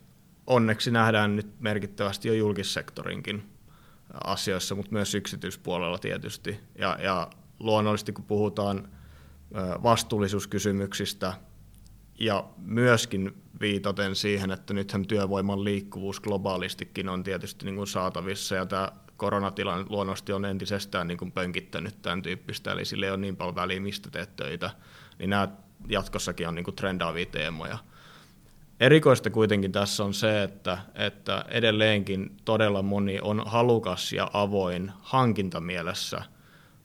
onneksi nähdään nyt merkittävästi jo julkissektorinkin asioissa, mutta myös yksityispuolella tietysti. Ja, ja luonnollisesti, kun puhutaan vastuullisuuskysymyksistä ja myöskin viitaten siihen, että nythän työvoiman liikkuvuus globaalistikin on tietysti niin kuin saatavissa ja tämä koronatilanne luonnollisesti on entisestään niin kuin pönkittänyt tämän tyyppistä, eli sille ei ole niin paljon väliä, mistä teet töitä, niin nämä jatkossakin on niin kuin trendaavia teemoja. Erikoista kuitenkin tässä on se, että, että edelleenkin todella moni on halukas ja avoin hankintamielessä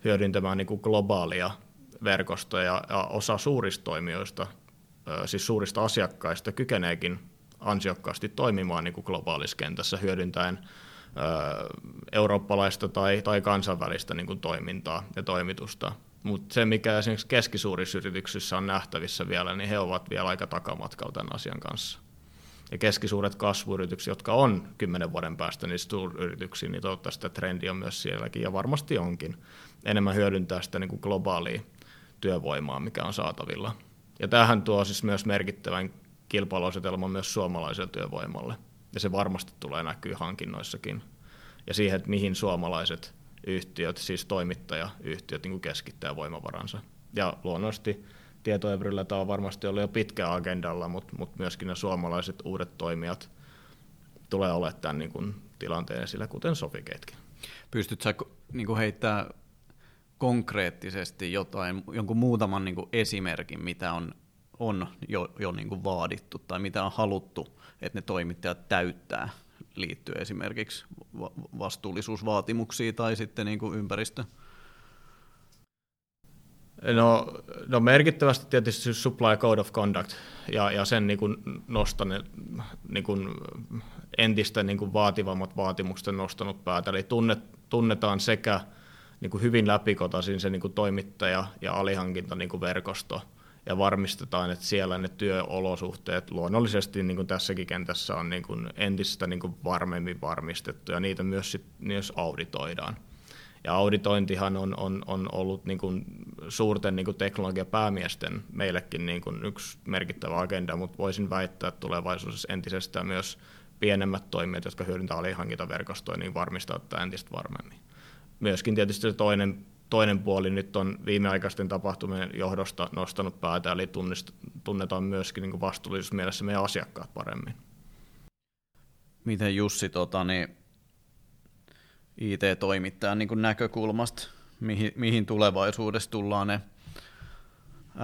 hyödyntämään niin kuin globaalia verkostoja ja osa suurista toimijoista, siis suurista asiakkaista, kykeneekin ansiokkaasti toimimaan niin kuin globaalissa kentässä hyödyntäen eurooppalaista tai, tai kansainvälistä niin kuin toimintaa ja toimitusta. Mutta se, mikä esimerkiksi keskisuurissa yrityksissä on nähtävissä vielä, niin he ovat vielä aika takamatkalla tämän asian kanssa. Ja keskisuuret kasvuyritykset, jotka on kymmenen vuoden päästä niistä suuryrityksiä, niin toivottavasti sitä trendi on myös sielläkin, ja varmasti onkin, enemmän hyödyntää sitä niin kuin globaalia työvoimaa, mikä on saatavilla. Ja tähän tuo siis myös merkittävän kilpailuasetelman myös suomalaiselle työvoimalle. Ja se varmasti tulee näkyä hankinnoissakin. Ja siihen, että mihin suomalaiset yhtiöt, siis toimittajayhtiöt, niin keskittää voimavaransa. Ja luonnollisesti tietoevryllä tämä on varmasti ollut jo pitkä agendalla, mutta, mutta myöskin ne suomalaiset uudet toimijat tulee olemaan tämän niin kuin, tilanteen esillä, kuten Sofikeetkin. Pystytkö niin heittämään konkreettisesti jotain, jonkun muutaman niin kuin esimerkin, mitä on, on jo, jo niin kuin vaadittu tai mitä on haluttu, että ne toimittajat täyttää liittyen esimerkiksi vastuullisuusvaatimuksiin tai sitten niin kuin ympäristö? No, no merkittävästi tietysti Supply Code of Conduct ja, ja sen niin kuin nostan, niin kuin entistä niin kuin vaativammat vaatimukset nostanut päätä. Eli tunnet, tunnetaan sekä niin kuin hyvin läpikotaisin se niin kuin toimittaja- ja alihankinta niin kuin verkosto, ja varmistetaan, että siellä ne työolosuhteet luonnollisesti, niin kuin tässäkin kentässä on niin kuin entistä niin kuin varmemmin varmistettu, ja niitä myös, sit, myös auditoidaan. Ja auditointihan on, on, on ollut niin kuin suurten niin kuin teknologiapäämiesten meillekin niin kuin yksi merkittävä agenda, mutta voisin väittää, että tulevaisuudessa entisestään myös pienemmät toimijat, jotka hyödyntävät alihankintaverkostoja, niin varmistaa tätä entistä varmemmin myöskin tietysti se toinen, toinen puoli nyt on viimeaikaisten tapahtumien johdosta nostanut päätä, eli tunnist, tunnetaan myöskin niin vastuullisuusmielessä meidän asiakkaat paremmin. Miten Jussi, tota, niin IT-toimittajan niin näkökulmasta, mihin, mihin tulevaisuudessa tullaan ne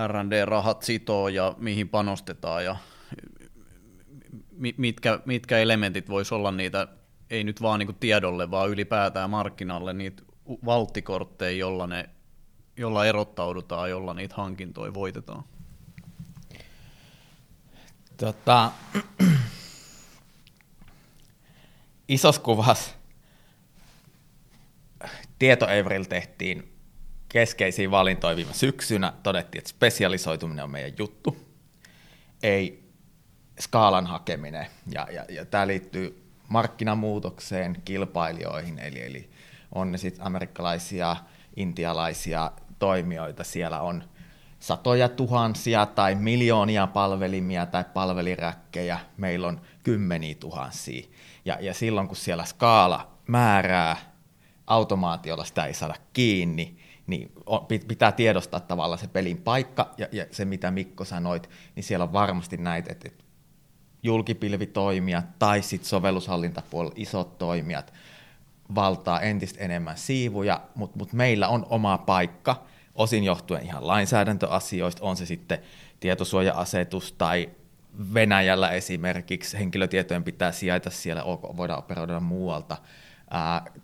R&D-rahat sitoo ja mihin panostetaan ja mitkä, mitkä elementit voisi olla niitä ei nyt vaan niin tiedolle, vaan ylipäätään markkinalle niitä valttikortteja, jolla, ne, jolla erottaudutaan, jolla niitä hankintoja voitetaan? Tota, isos kuvas tietoevril tehtiin keskeisiä valintoja viime syksynä. Todettiin, että spesialisoituminen on meidän juttu, ei skaalan hakeminen. Ja, ja, ja tämä liittyy markkinamuutokseen, kilpailijoihin, eli, eli on ne sitten amerikkalaisia, intialaisia toimijoita, siellä on satoja tuhansia tai miljoonia palvelimia tai palveliräkkejä, meillä on kymmeniä tuhansia. Ja, ja silloin kun siellä skaala määrää, automaatiolla sitä ei saada kiinni, niin pitää tiedostaa tavallaan se pelin paikka ja, ja se, mitä Mikko sanoit, niin siellä on varmasti näitä, että julkipilvitoimijat tai sitten sovellushallintapuolella isot toimijat valtaa entistä enemmän siivuja, mutta mut meillä on oma paikka, osin johtuen ihan lainsäädäntöasioista, on se sitten tietosuoja-asetus tai Venäjällä esimerkiksi henkilötietojen pitää sijaita siellä, voidaan operoida muualta,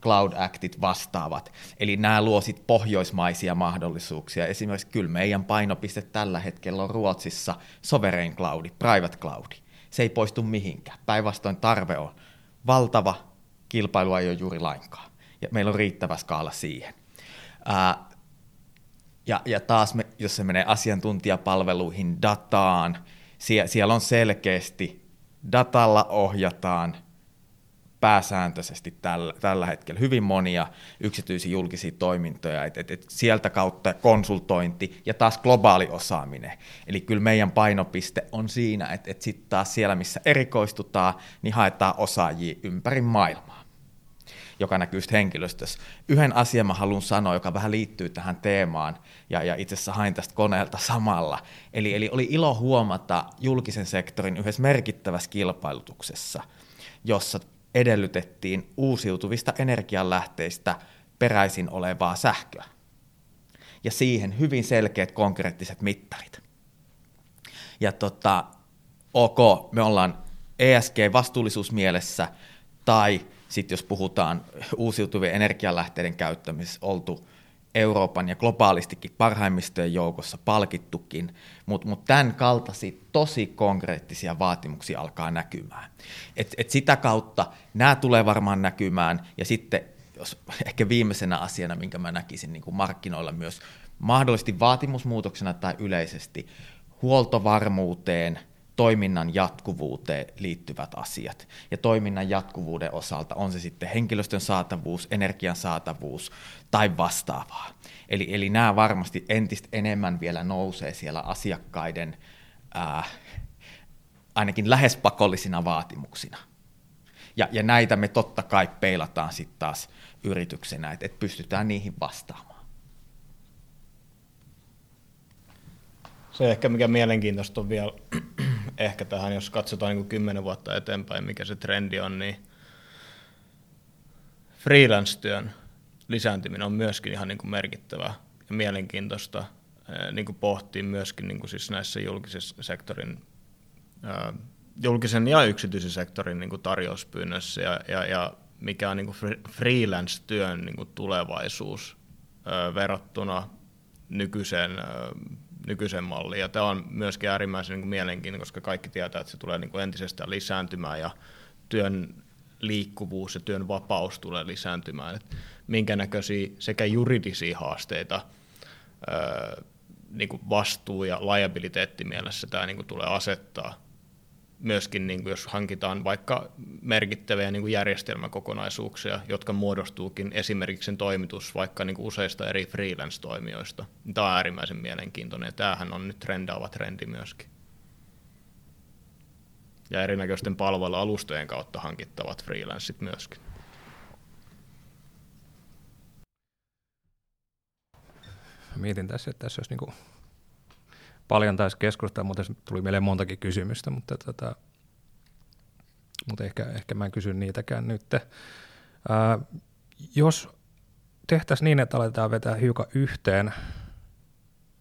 Cloud Actit vastaavat. Eli nämä luo sit pohjoismaisia mahdollisuuksia. Esimerkiksi kyllä meidän painopiste tällä hetkellä on Ruotsissa sovereign cloudi, private cloudi se ei poistu mihinkään. Päinvastoin tarve on valtava, kilpailua ei ole juuri lainkaan. Ja meillä on riittävä skaala siihen. Ää, ja, ja taas, me, jos se menee asiantuntijapalveluihin, dataan, sie, siellä on selkeästi, datalla ohjataan – pääsääntöisesti tällä, tällä hetkellä hyvin monia yksityisiä julkisia toimintoja, että et, et sieltä kautta konsultointi ja taas globaali osaaminen. Eli kyllä meidän painopiste on siinä, että et sitten taas siellä, missä erikoistutaan, niin haetaan osaajia ympäri maailmaa joka näkyy henkilöstössä. Yhden asian mä haluan sanoa, joka vähän liittyy tähän teemaan, ja, ja itse asiassa hain tästä koneelta samalla. Eli, eli oli ilo huomata julkisen sektorin yhdessä merkittävässä kilpailutuksessa, jossa edellytettiin uusiutuvista energianlähteistä peräisin olevaa sähköä. Ja siihen hyvin selkeät konkreettiset mittarit. Ja tota, ok, me ollaan ESG-vastuullisuusmielessä, tai sitten jos puhutaan uusiutuvien energialähteiden käyttämisessä, oltu Euroopan ja globaalistikin parhaimmistojen joukossa palkittukin, mutta mut tämän kaltaisia tosi konkreettisia vaatimuksia alkaa näkymään. Et, et sitä kautta nämä tulee varmaan näkymään, ja sitten jos ehkä viimeisenä asiana, minkä mä näkisin niin kuin markkinoilla myös mahdollisesti vaatimusmuutoksena tai yleisesti, huoltovarmuuteen, toiminnan jatkuvuuteen liittyvät asiat. Ja toiminnan jatkuvuuden osalta on se sitten henkilöstön saatavuus, energian saatavuus tai vastaavaa. Eli, eli nämä varmasti entistä enemmän vielä nousee siellä asiakkaiden ää, ainakin lähes pakollisina vaatimuksina. Ja, ja näitä me totta kai peilataan sitten taas yrityksenä, että, että pystytään niihin vastaamaan. Se ehkä mikä mielenkiintoista on vielä ehkä tähän, jos katsotaan niin kymmenen vuotta eteenpäin, mikä se trendi on, niin freelance-työn lisääntyminen on myöskin ihan niin kuin merkittävä ja mielenkiintoista niin kuin pohtia myöskin niin kuin siis näissä julkisen sektorin, julkisen ja yksityisen sektorin niin kuin tarjouspyynnössä ja, ja, ja mikä on niin kuin freelance-työn niin kuin tulevaisuus verrattuna nykyiseen nykyisen malliin. Ja tämä on myöskin äärimmäisen niin mielenkiintoinen, koska kaikki tietää, että se tulee niin kuin entisestään lisääntymään ja työn liikkuvuus ja työn vapaus tulee lisääntymään. Et minkä näköisiä sekä juridisia haasteita, niin kuin vastuu- ja liabiliteettimielessä tämä niin kuin tulee asettaa myöskin niin kuin jos hankitaan vaikka merkittäviä niin kuin järjestelmäkokonaisuuksia, jotka muodostuukin esimerkiksi sen toimitus vaikka niin kuin useista eri freelance-toimijoista. Tämä on äärimmäisen mielenkiintoinen ja tämähän on nyt trendaava trendi myöskin. Ja erinäköisten palvelualustojen kautta hankittavat freelanceit myöskin. Mietin tässä, että tässä olisi niin paljon taisi keskustella, mutta tuli meille montakin kysymystä, mutta, tota, mutta ehkä, ehkä mä en kysy niitäkään nyt. Ää, jos tehtäisiin niin, että aletaan vetää hiukan yhteen,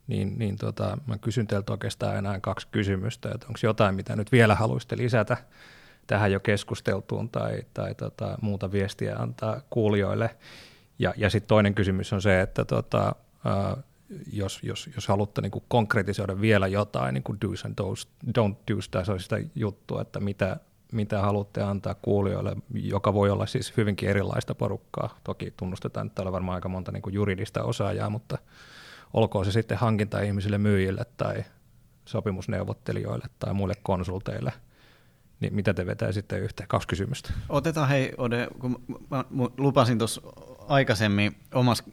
niin, niin tota, mä kysyn teiltä oikeastaan enää kaksi kysymystä, että onko jotain, mitä nyt vielä haluaisitte lisätä tähän jo keskusteltuun tai, tai tota, muuta viestiä antaa kuulijoille. Ja, ja sitten toinen kysymys on se, että tota, ää, jos, jos, jos haluatte niin kuin konkretisoida vielä jotain niin kuin do's and don'ts, don't do's, tai sitä juttua, että mitä, mitä haluatte antaa kuulijoille, joka voi olla siis hyvinkin erilaista porukkaa. Toki tunnustetaan, että täällä on varmaan aika monta niin kuin juridista osaajaa, mutta olkoon se sitten hankinta-ihmisille, myyjille tai sopimusneuvottelijoille tai muille konsulteille – niin mitä te vetää sitten yhteen? Kaksi kysymystä. Otetaan hei Ode, kun mä lupasin tuossa aikaisemmin omassa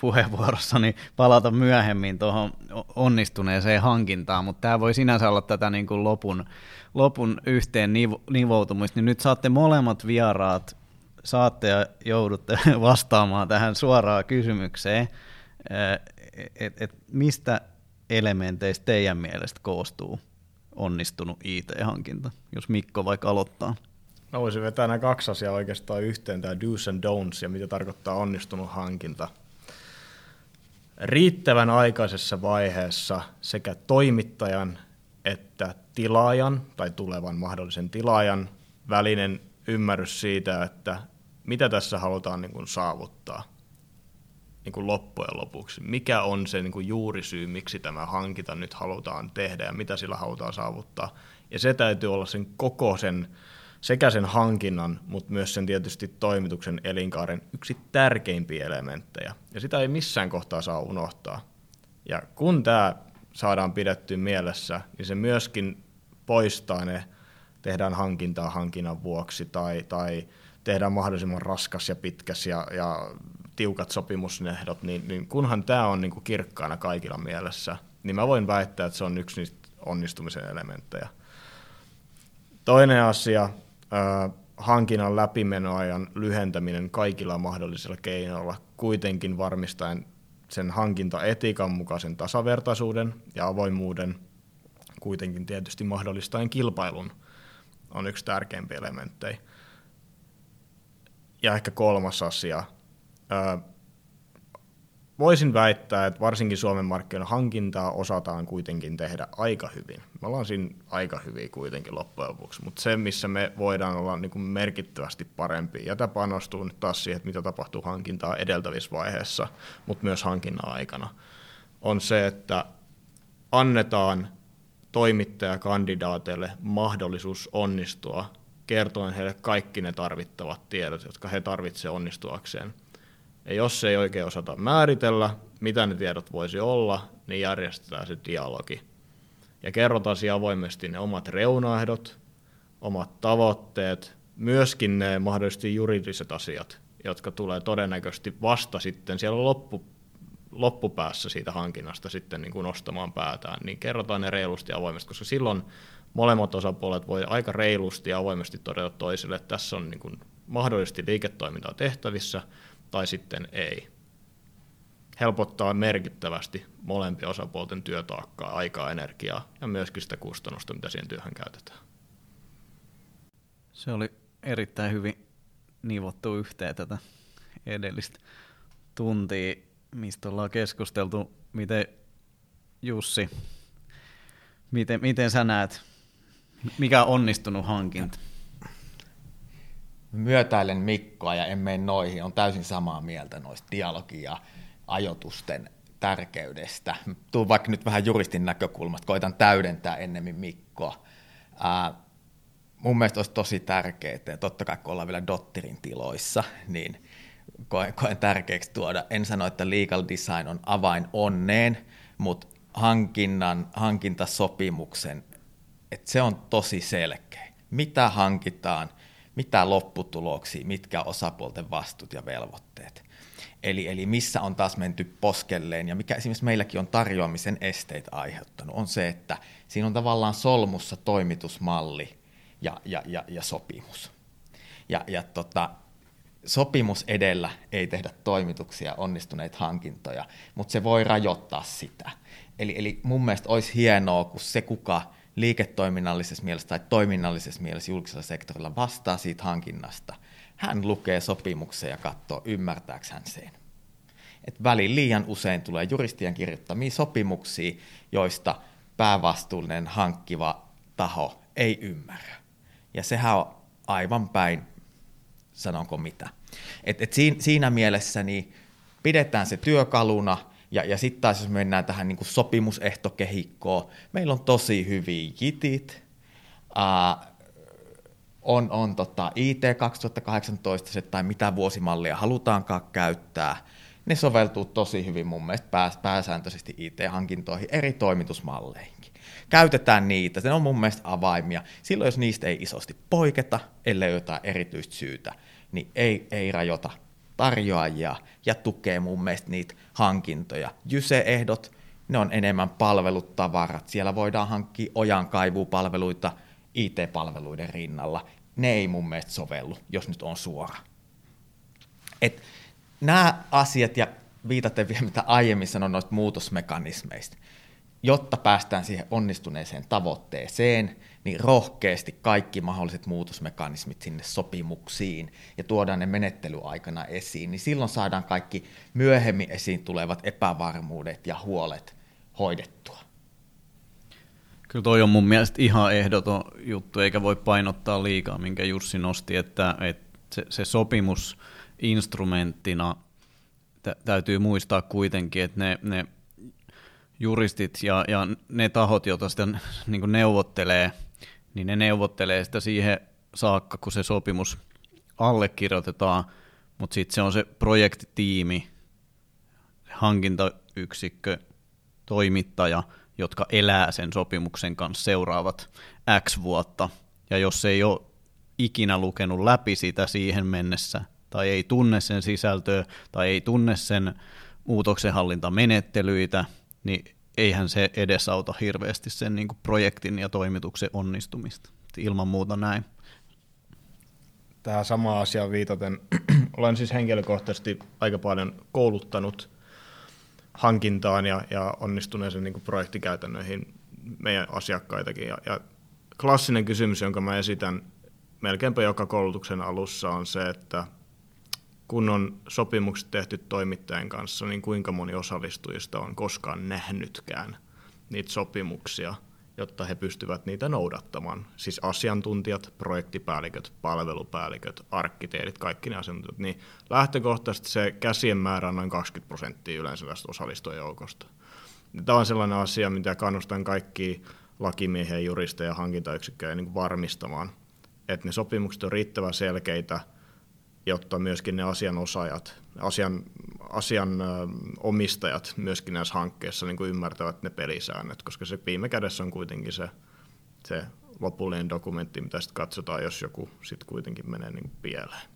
puheenvuorossani palata myöhemmin tuohon onnistuneeseen hankintaan, mutta tämä voi sinänsä olla tätä niin kuin lopun, lopun yhteen nivoutumista, niin nyt saatte molemmat vieraat, saatte ja joudutte vastaamaan tähän suoraan kysymykseen, että et mistä elementeistä teidän mielestä koostuu onnistunut IT-hankinta, jos Mikko vaikka aloittaa? Mä voisin vetää nämä kaksi asiaa oikeastaan yhteen, tämä do's and don'ts ja mitä tarkoittaa onnistunut hankinta. Riittävän aikaisessa vaiheessa sekä toimittajan että tilaajan tai tulevan mahdollisen tilaajan välinen ymmärrys siitä, että mitä tässä halutaan niin kuin saavuttaa niin kuin loppujen lopuksi. Mikä on se niin kuin juurisyy, miksi tämä hankinta nyt halutaan tehdä ja mitä sillä halutaan saavuttaa. Ja se täytyy olla sen koko sen sekä sen hankinnan, mutta myös sen tietysti toimituksen elinkaaren yksi tärkeimpiä elementtejä. Ja sitä ei missään kohtaa saa unohtaa. Ja kun tämä saadaan pidettyä mielessä, niin se myöskin poistaa ne, tehdään hankintaa hankinnan vuoksi tai, tai tehdään mahdollisimman raskas ja pitkäs ja, ja tiukat sopimusnehdot, niin, niin kunhan tämä on niin kuin kirkkaana kaikilla mielessä, niin mä voin väittää, että se on yksi niistä onnistumisen elementtejä. Toinen asia, hankinnan läpimenoajan lyhentäminen kaikilla mahdollisilla keinoilla, kuitenkin varmistaen sen hankintaetiikan mukaisen tasavertaisuuden ja avoimuuden, kuitenkin tietysti mahdollistaen kilpailun, on yksi tärkeimpiä elementtejä. Ja ehkä kolmas asia, voisin väittää, että varsinkin Suomen markkinoilla hankintaa osataan kuitenkin tehdä aika hyvin. Me ollaan siinä aika hyviä kuitenkin loppujen lopuksi, mutta se, missä me voidaan olla niin kuin merkittävästi parempi, ja tämä panostuu nyt taas siihen, että mitä tapahtuu hankintaa edeltävissä vaiheessa, mutta myös hankinnan aikana, on se, että annetaan toimittajakandidaateille mahdollisuus onnistua kertoen heille kaikki ne tarvittavat tiedot, jotka he tarvitsevat onnistuakseen – ja jos ei oikein osata määritellä, mitä ne tiedot voisi olla, niin järjestetään se dialogi. Ja kerrotaan siihen avoimesti ne omat reunaehdot, omat tavoitteet, myöskin ne mahdollisesti juridiset asiat, jotka tulee todennäköisesti vasta sitten siellä loppu, loppupäässä siitä hankinnasta sitten niin kuin nostamaan päätään, niin kerrotaan ne reilusti ja avoimesti, koska silloin molemmat osapuolet voi aika reilusti ja avoimesti todeta toisille, että tässä on niin kuin mahdollisesti liiketoimintaa tehtävissä, tai sitten ei. Helpottaa merkittävästi molempien osapuolten työtaakkaa, aikaa, energiaa ja myöskin sitä kustannusta, mitä siihen työhön käytetään. Se oli erittäin hyvin nivottu yhteen tätä edellistä tuntia, mistä ollaan keskusteltu. Miten Jussi, miten, miten sä näet, mikä on onnistunut hankinta? Myötäilen Mikkoa ja en mene noihin, on täysin samaa mieltä noista dialogi- ja ajotusten tärkeydestä. Tuun vaikka nyt vähän juristin näkökulmasta, koitan täydentää ennemmin Mikkoa. Ää, mun mielestä olisi tosi tärkeää, ja totta kai kun ollaan vielä Dotterin tiloissa, niin koen, koen tärkeäksi tuoda. En sano, että legal design on avain onneen, mutta hankinnan, hankintasopimuksen, että se on tosi selkeä. Mitä hankitaan – mitä lopputuloksia, mitkä osapuolten vastuut ja velvoitteet. Eli, eli missä on taas menty poskelleen ja mikä esimerkiksi meilläkin on tarjoamisen esteitä aiheuttanut, on se, että siinä on tavallaan solmussa toimitusmalli ja, ja, ja, ja sopimus. Ja, ja tota, sopimus edellä ei tehdä toimituksia, onnistuneita hankintoja, mutta se voi rajoittaa sitä. Eli, eli mun mielestä olisi hienoa, kun se, kuka liiketoiminnallisessa mielessä tai toiminnallisessa mielessä julkisella sektorilla vastaa siitä hankinnasta, hän lukee sopimuksen ja katsoo, ymmärtääkö hän sen. Et välin liian usein tulee juristien kirjoittamia sopimuksia, joista päävastuullinen hankkiva taho ei ymmärrä. Ja sehän on aivan päin, sanonko mitä. Et, et siinä, siinä mielessä niin pidetään se työkaluna – ja, ja sitten taas jos mennään tähän niin sopimusehtokehikkoon, meillä on tosi hyviä jitit, uh, on, on tota IT 2018 tai mitä vuosimallia halutaankaan käyttää, ne soveltuu tosi hyvin mun mielestä pääs, pääsääntöisesti IT-hankintoihin eri toimitusmalleihinkin. Käytetään niitä, se on mun mielestä avaimia. Silloin jos niistä ei isosti poiketa, ellei jotain erityistä syytä, niin ei, ei rajoita tarjoajia ja tukee mun mielestä niitä hankintoja. Jyse-ehdot, ne on enemmän palvelut, tavarat. Siellä voidaan hankkia ojankaivupalveluita IT-palveluiden rinnalla. Ne ei mun mielestä sovellu, jos nyt on suora. Et nämä asiat, ja viitaten vielä mitä aiemmin sanoin noista muutosmekanismeista, jotta päästään siihen onnistuneeseen tavoitteeseen, niin rohkeasti kaikki mahdolliset muutosmekanismit sinne sopimuksiin ja tuodaan ne menettelyaikana esiin, niin silloin saadaan kaikki myöhemmin esiin tulevat epävarmuudet ja huolet hoidettua. Kyllä toi on mun mielestä ihan ehdoton juttu, eikä voi painottaa liikaa, minkä Jussi nosti, että, että se, se sopimus instrumenttina täytyy muistaa kuitenkin, että ne, ne juristit ja, ja ne tahot, joita sitten niin neuvottelee, niin ne neuvottelee sitä siihen saakka, kun se sopimus allekirjoitetaan, mutta sitten se on se projektitiimi, hankintayksikkö, toimittaja, jotka elää sen sopimuksen kanssa seuraavat X vuotta. Ja jos ei ole ikinä lukenut läpi sitä siihen mennessä, tai ei tunne sen sisältöä, tai ei tunne sen muutoksenhallintamenettelyitä, niin eihän se edesauta hirveästi sen niin kuin projektin ja toimituksen onnistumista. Ilman muuta näin. Tähän samaan asiaan viitaten, olen siis henkilökohtaisesti aika paljon kouluttanut hankintaan ja, ja onnistuneeseen niin kuin projektikäytännöihin meidän asiakkaitakin. Ja, ja klassinen kysymys, jonka mä esitän melkeinpä joka koulutuksen alussa on se, että kun on sopimukset tehty toimittajan kanssa, niin kuinka moni osallistujista on koskaan nähnytkään niitä sopimuksia, jotta he pystyvät niitä noudattamaan. Siis asiantuntijat, projektipäälliköt, palvelupäälliköt, arkkitehdit, kaikki ne asiantuntijat. Niin lähtökohtaisesti se käsien määrä on noin 20 prosenttia yleensä tästä osallistujajoukosta. Tämä on sellainen asia, mitä kannustan kaikki lakimiehiä, juristeja ja hankintayksikköjä niin varmistamaan, että ne sopimukset on riittävän selkeitä, jotta myöskin ne asianosaajat, asian, asian omistajat myöskin näissä hankkeissa niin kuin ymmärtävät ne pelisäännöt, koska se viime kädessä on kuitenkin se, se lopullinen dokumentti, mitä sitten katsotaan, jos joku sitten kuitenkin menee niin pieleen.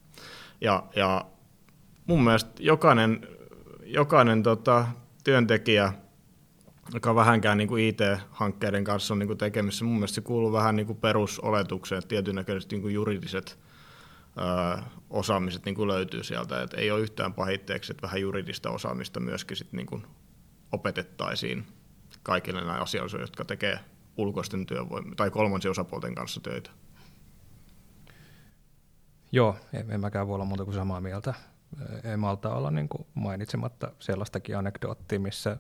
Ja, ja mun mielestä jokainen, jokainen tota, työntekijä – joka vähänkään niin kuin IT-hankkeiden kanssa on niin kuin tekemissä. Mun mielestä se kuuluu vähän niin kuin perusoletukseen, että tietyn niin kuin juridiset osaamiset niin kuin löytyy sieltä. Et ei ole yhtään pahitteeksi, että vähän juridista osaamista myöskin sit niin kuin opetettaisiin kaikille näille asioille, jotka tekee ulkoisten työvoimien tai kolmansien osapuolten kanssa töitä. Joo, en, en mäkään voi olla muuta kuin samaa mieltä. Ei malta olla niin kuin mainitsematta sellaistakin anekdoottia, missä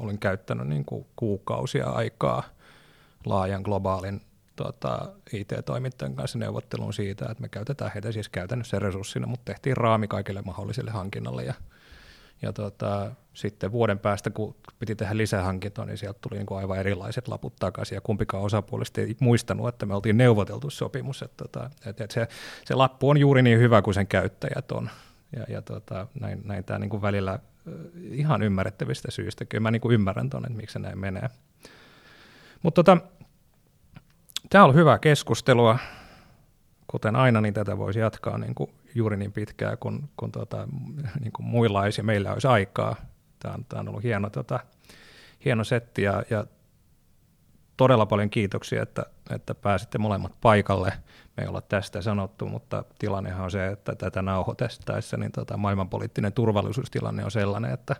olin käyttänyt niin kuin kuukausia aikaa laajan globaalin tota, IT-toimittajan kanssa neuvotteluun siitä, että me käytetään heitä siis käytännössä resurssina, mutta tehtiin raami kaikille mahdollisille hankinnalle ja, ja tota, sitten vuoden päästä, kun piti tehdä lisähankintoa, niin sieltä tuli niin kuin aivan erilaiset laput takaisin ja kumpikaan osapuolista ei muistanut, että me oltiin neuvoteltu sopimus, että, tota, että, että se, se lappu on juuri niin hyvä kuin sen käyttäjät on. Ja, ja tota, näin, näin tämä niin kuin välillä ihan ymmärrettävistä syistä. Kyllä mä niin kuin ymmärrän tuonne, että miksi se näin menee. Mutta tota, tämä on hyvää keskustelua. Kuten aina, niin tätä voisi jatkaa niin kuin juuri niin pitkään, kun, kun tota, niin kuin muilla olisi meillä olisi aikaa. Tämä on, tämä on ollut hieno, tota, hieno setti ja, ja todella paljon kiitoksia, että, että pääsitte molemmat paikalle. Me ei olla tästä sanottu, mutta tilannehan on se, että tätä nauhoitettaessa niin tota, maailmanpoliittinen turvallisuustilanne on sellainen, että,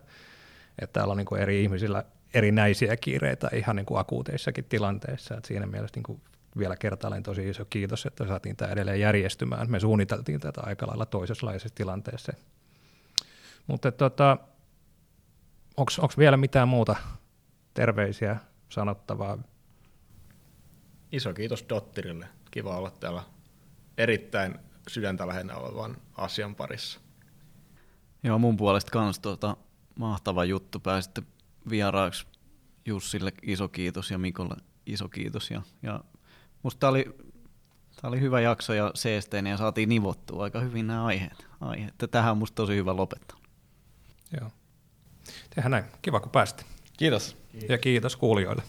että täällä on niin kuin eri ihmisillä erinäisiä kiireitä ihan niin kuin akuuteissakin tilanteissa. Et siinä mielessä niin kuin vielä kertaalleen tosi iso kiitos, että saatiin tämä edelleen järjestymään. Me suunniteltiin tätä aika lailla toisenlaisessa tilanteessa. Mutta tota, onko vielä mitään muuta terveisiä sanottavaa Iso kiitos Dottirille. Kiva olla täällä erittäin sydäntä lähinnä olevan asian parissa. Joo, mun puolesta kans tuota, mahtava juttu. Pääsitte vieraaksi Jussille iso kiitos ja Mikolle iso kiitos. Ja, ja musta tää oli, tää oli hyvä jakso ja seesteinen ja saatiin nivottua aika hyvin nämä aiheet. aiheet. Tähän on musta tosi hyvä lopettaa. Joo. Tehdään näin. Kiva kun pääsitte. Kiitos. Ja kiitos kuulijoille.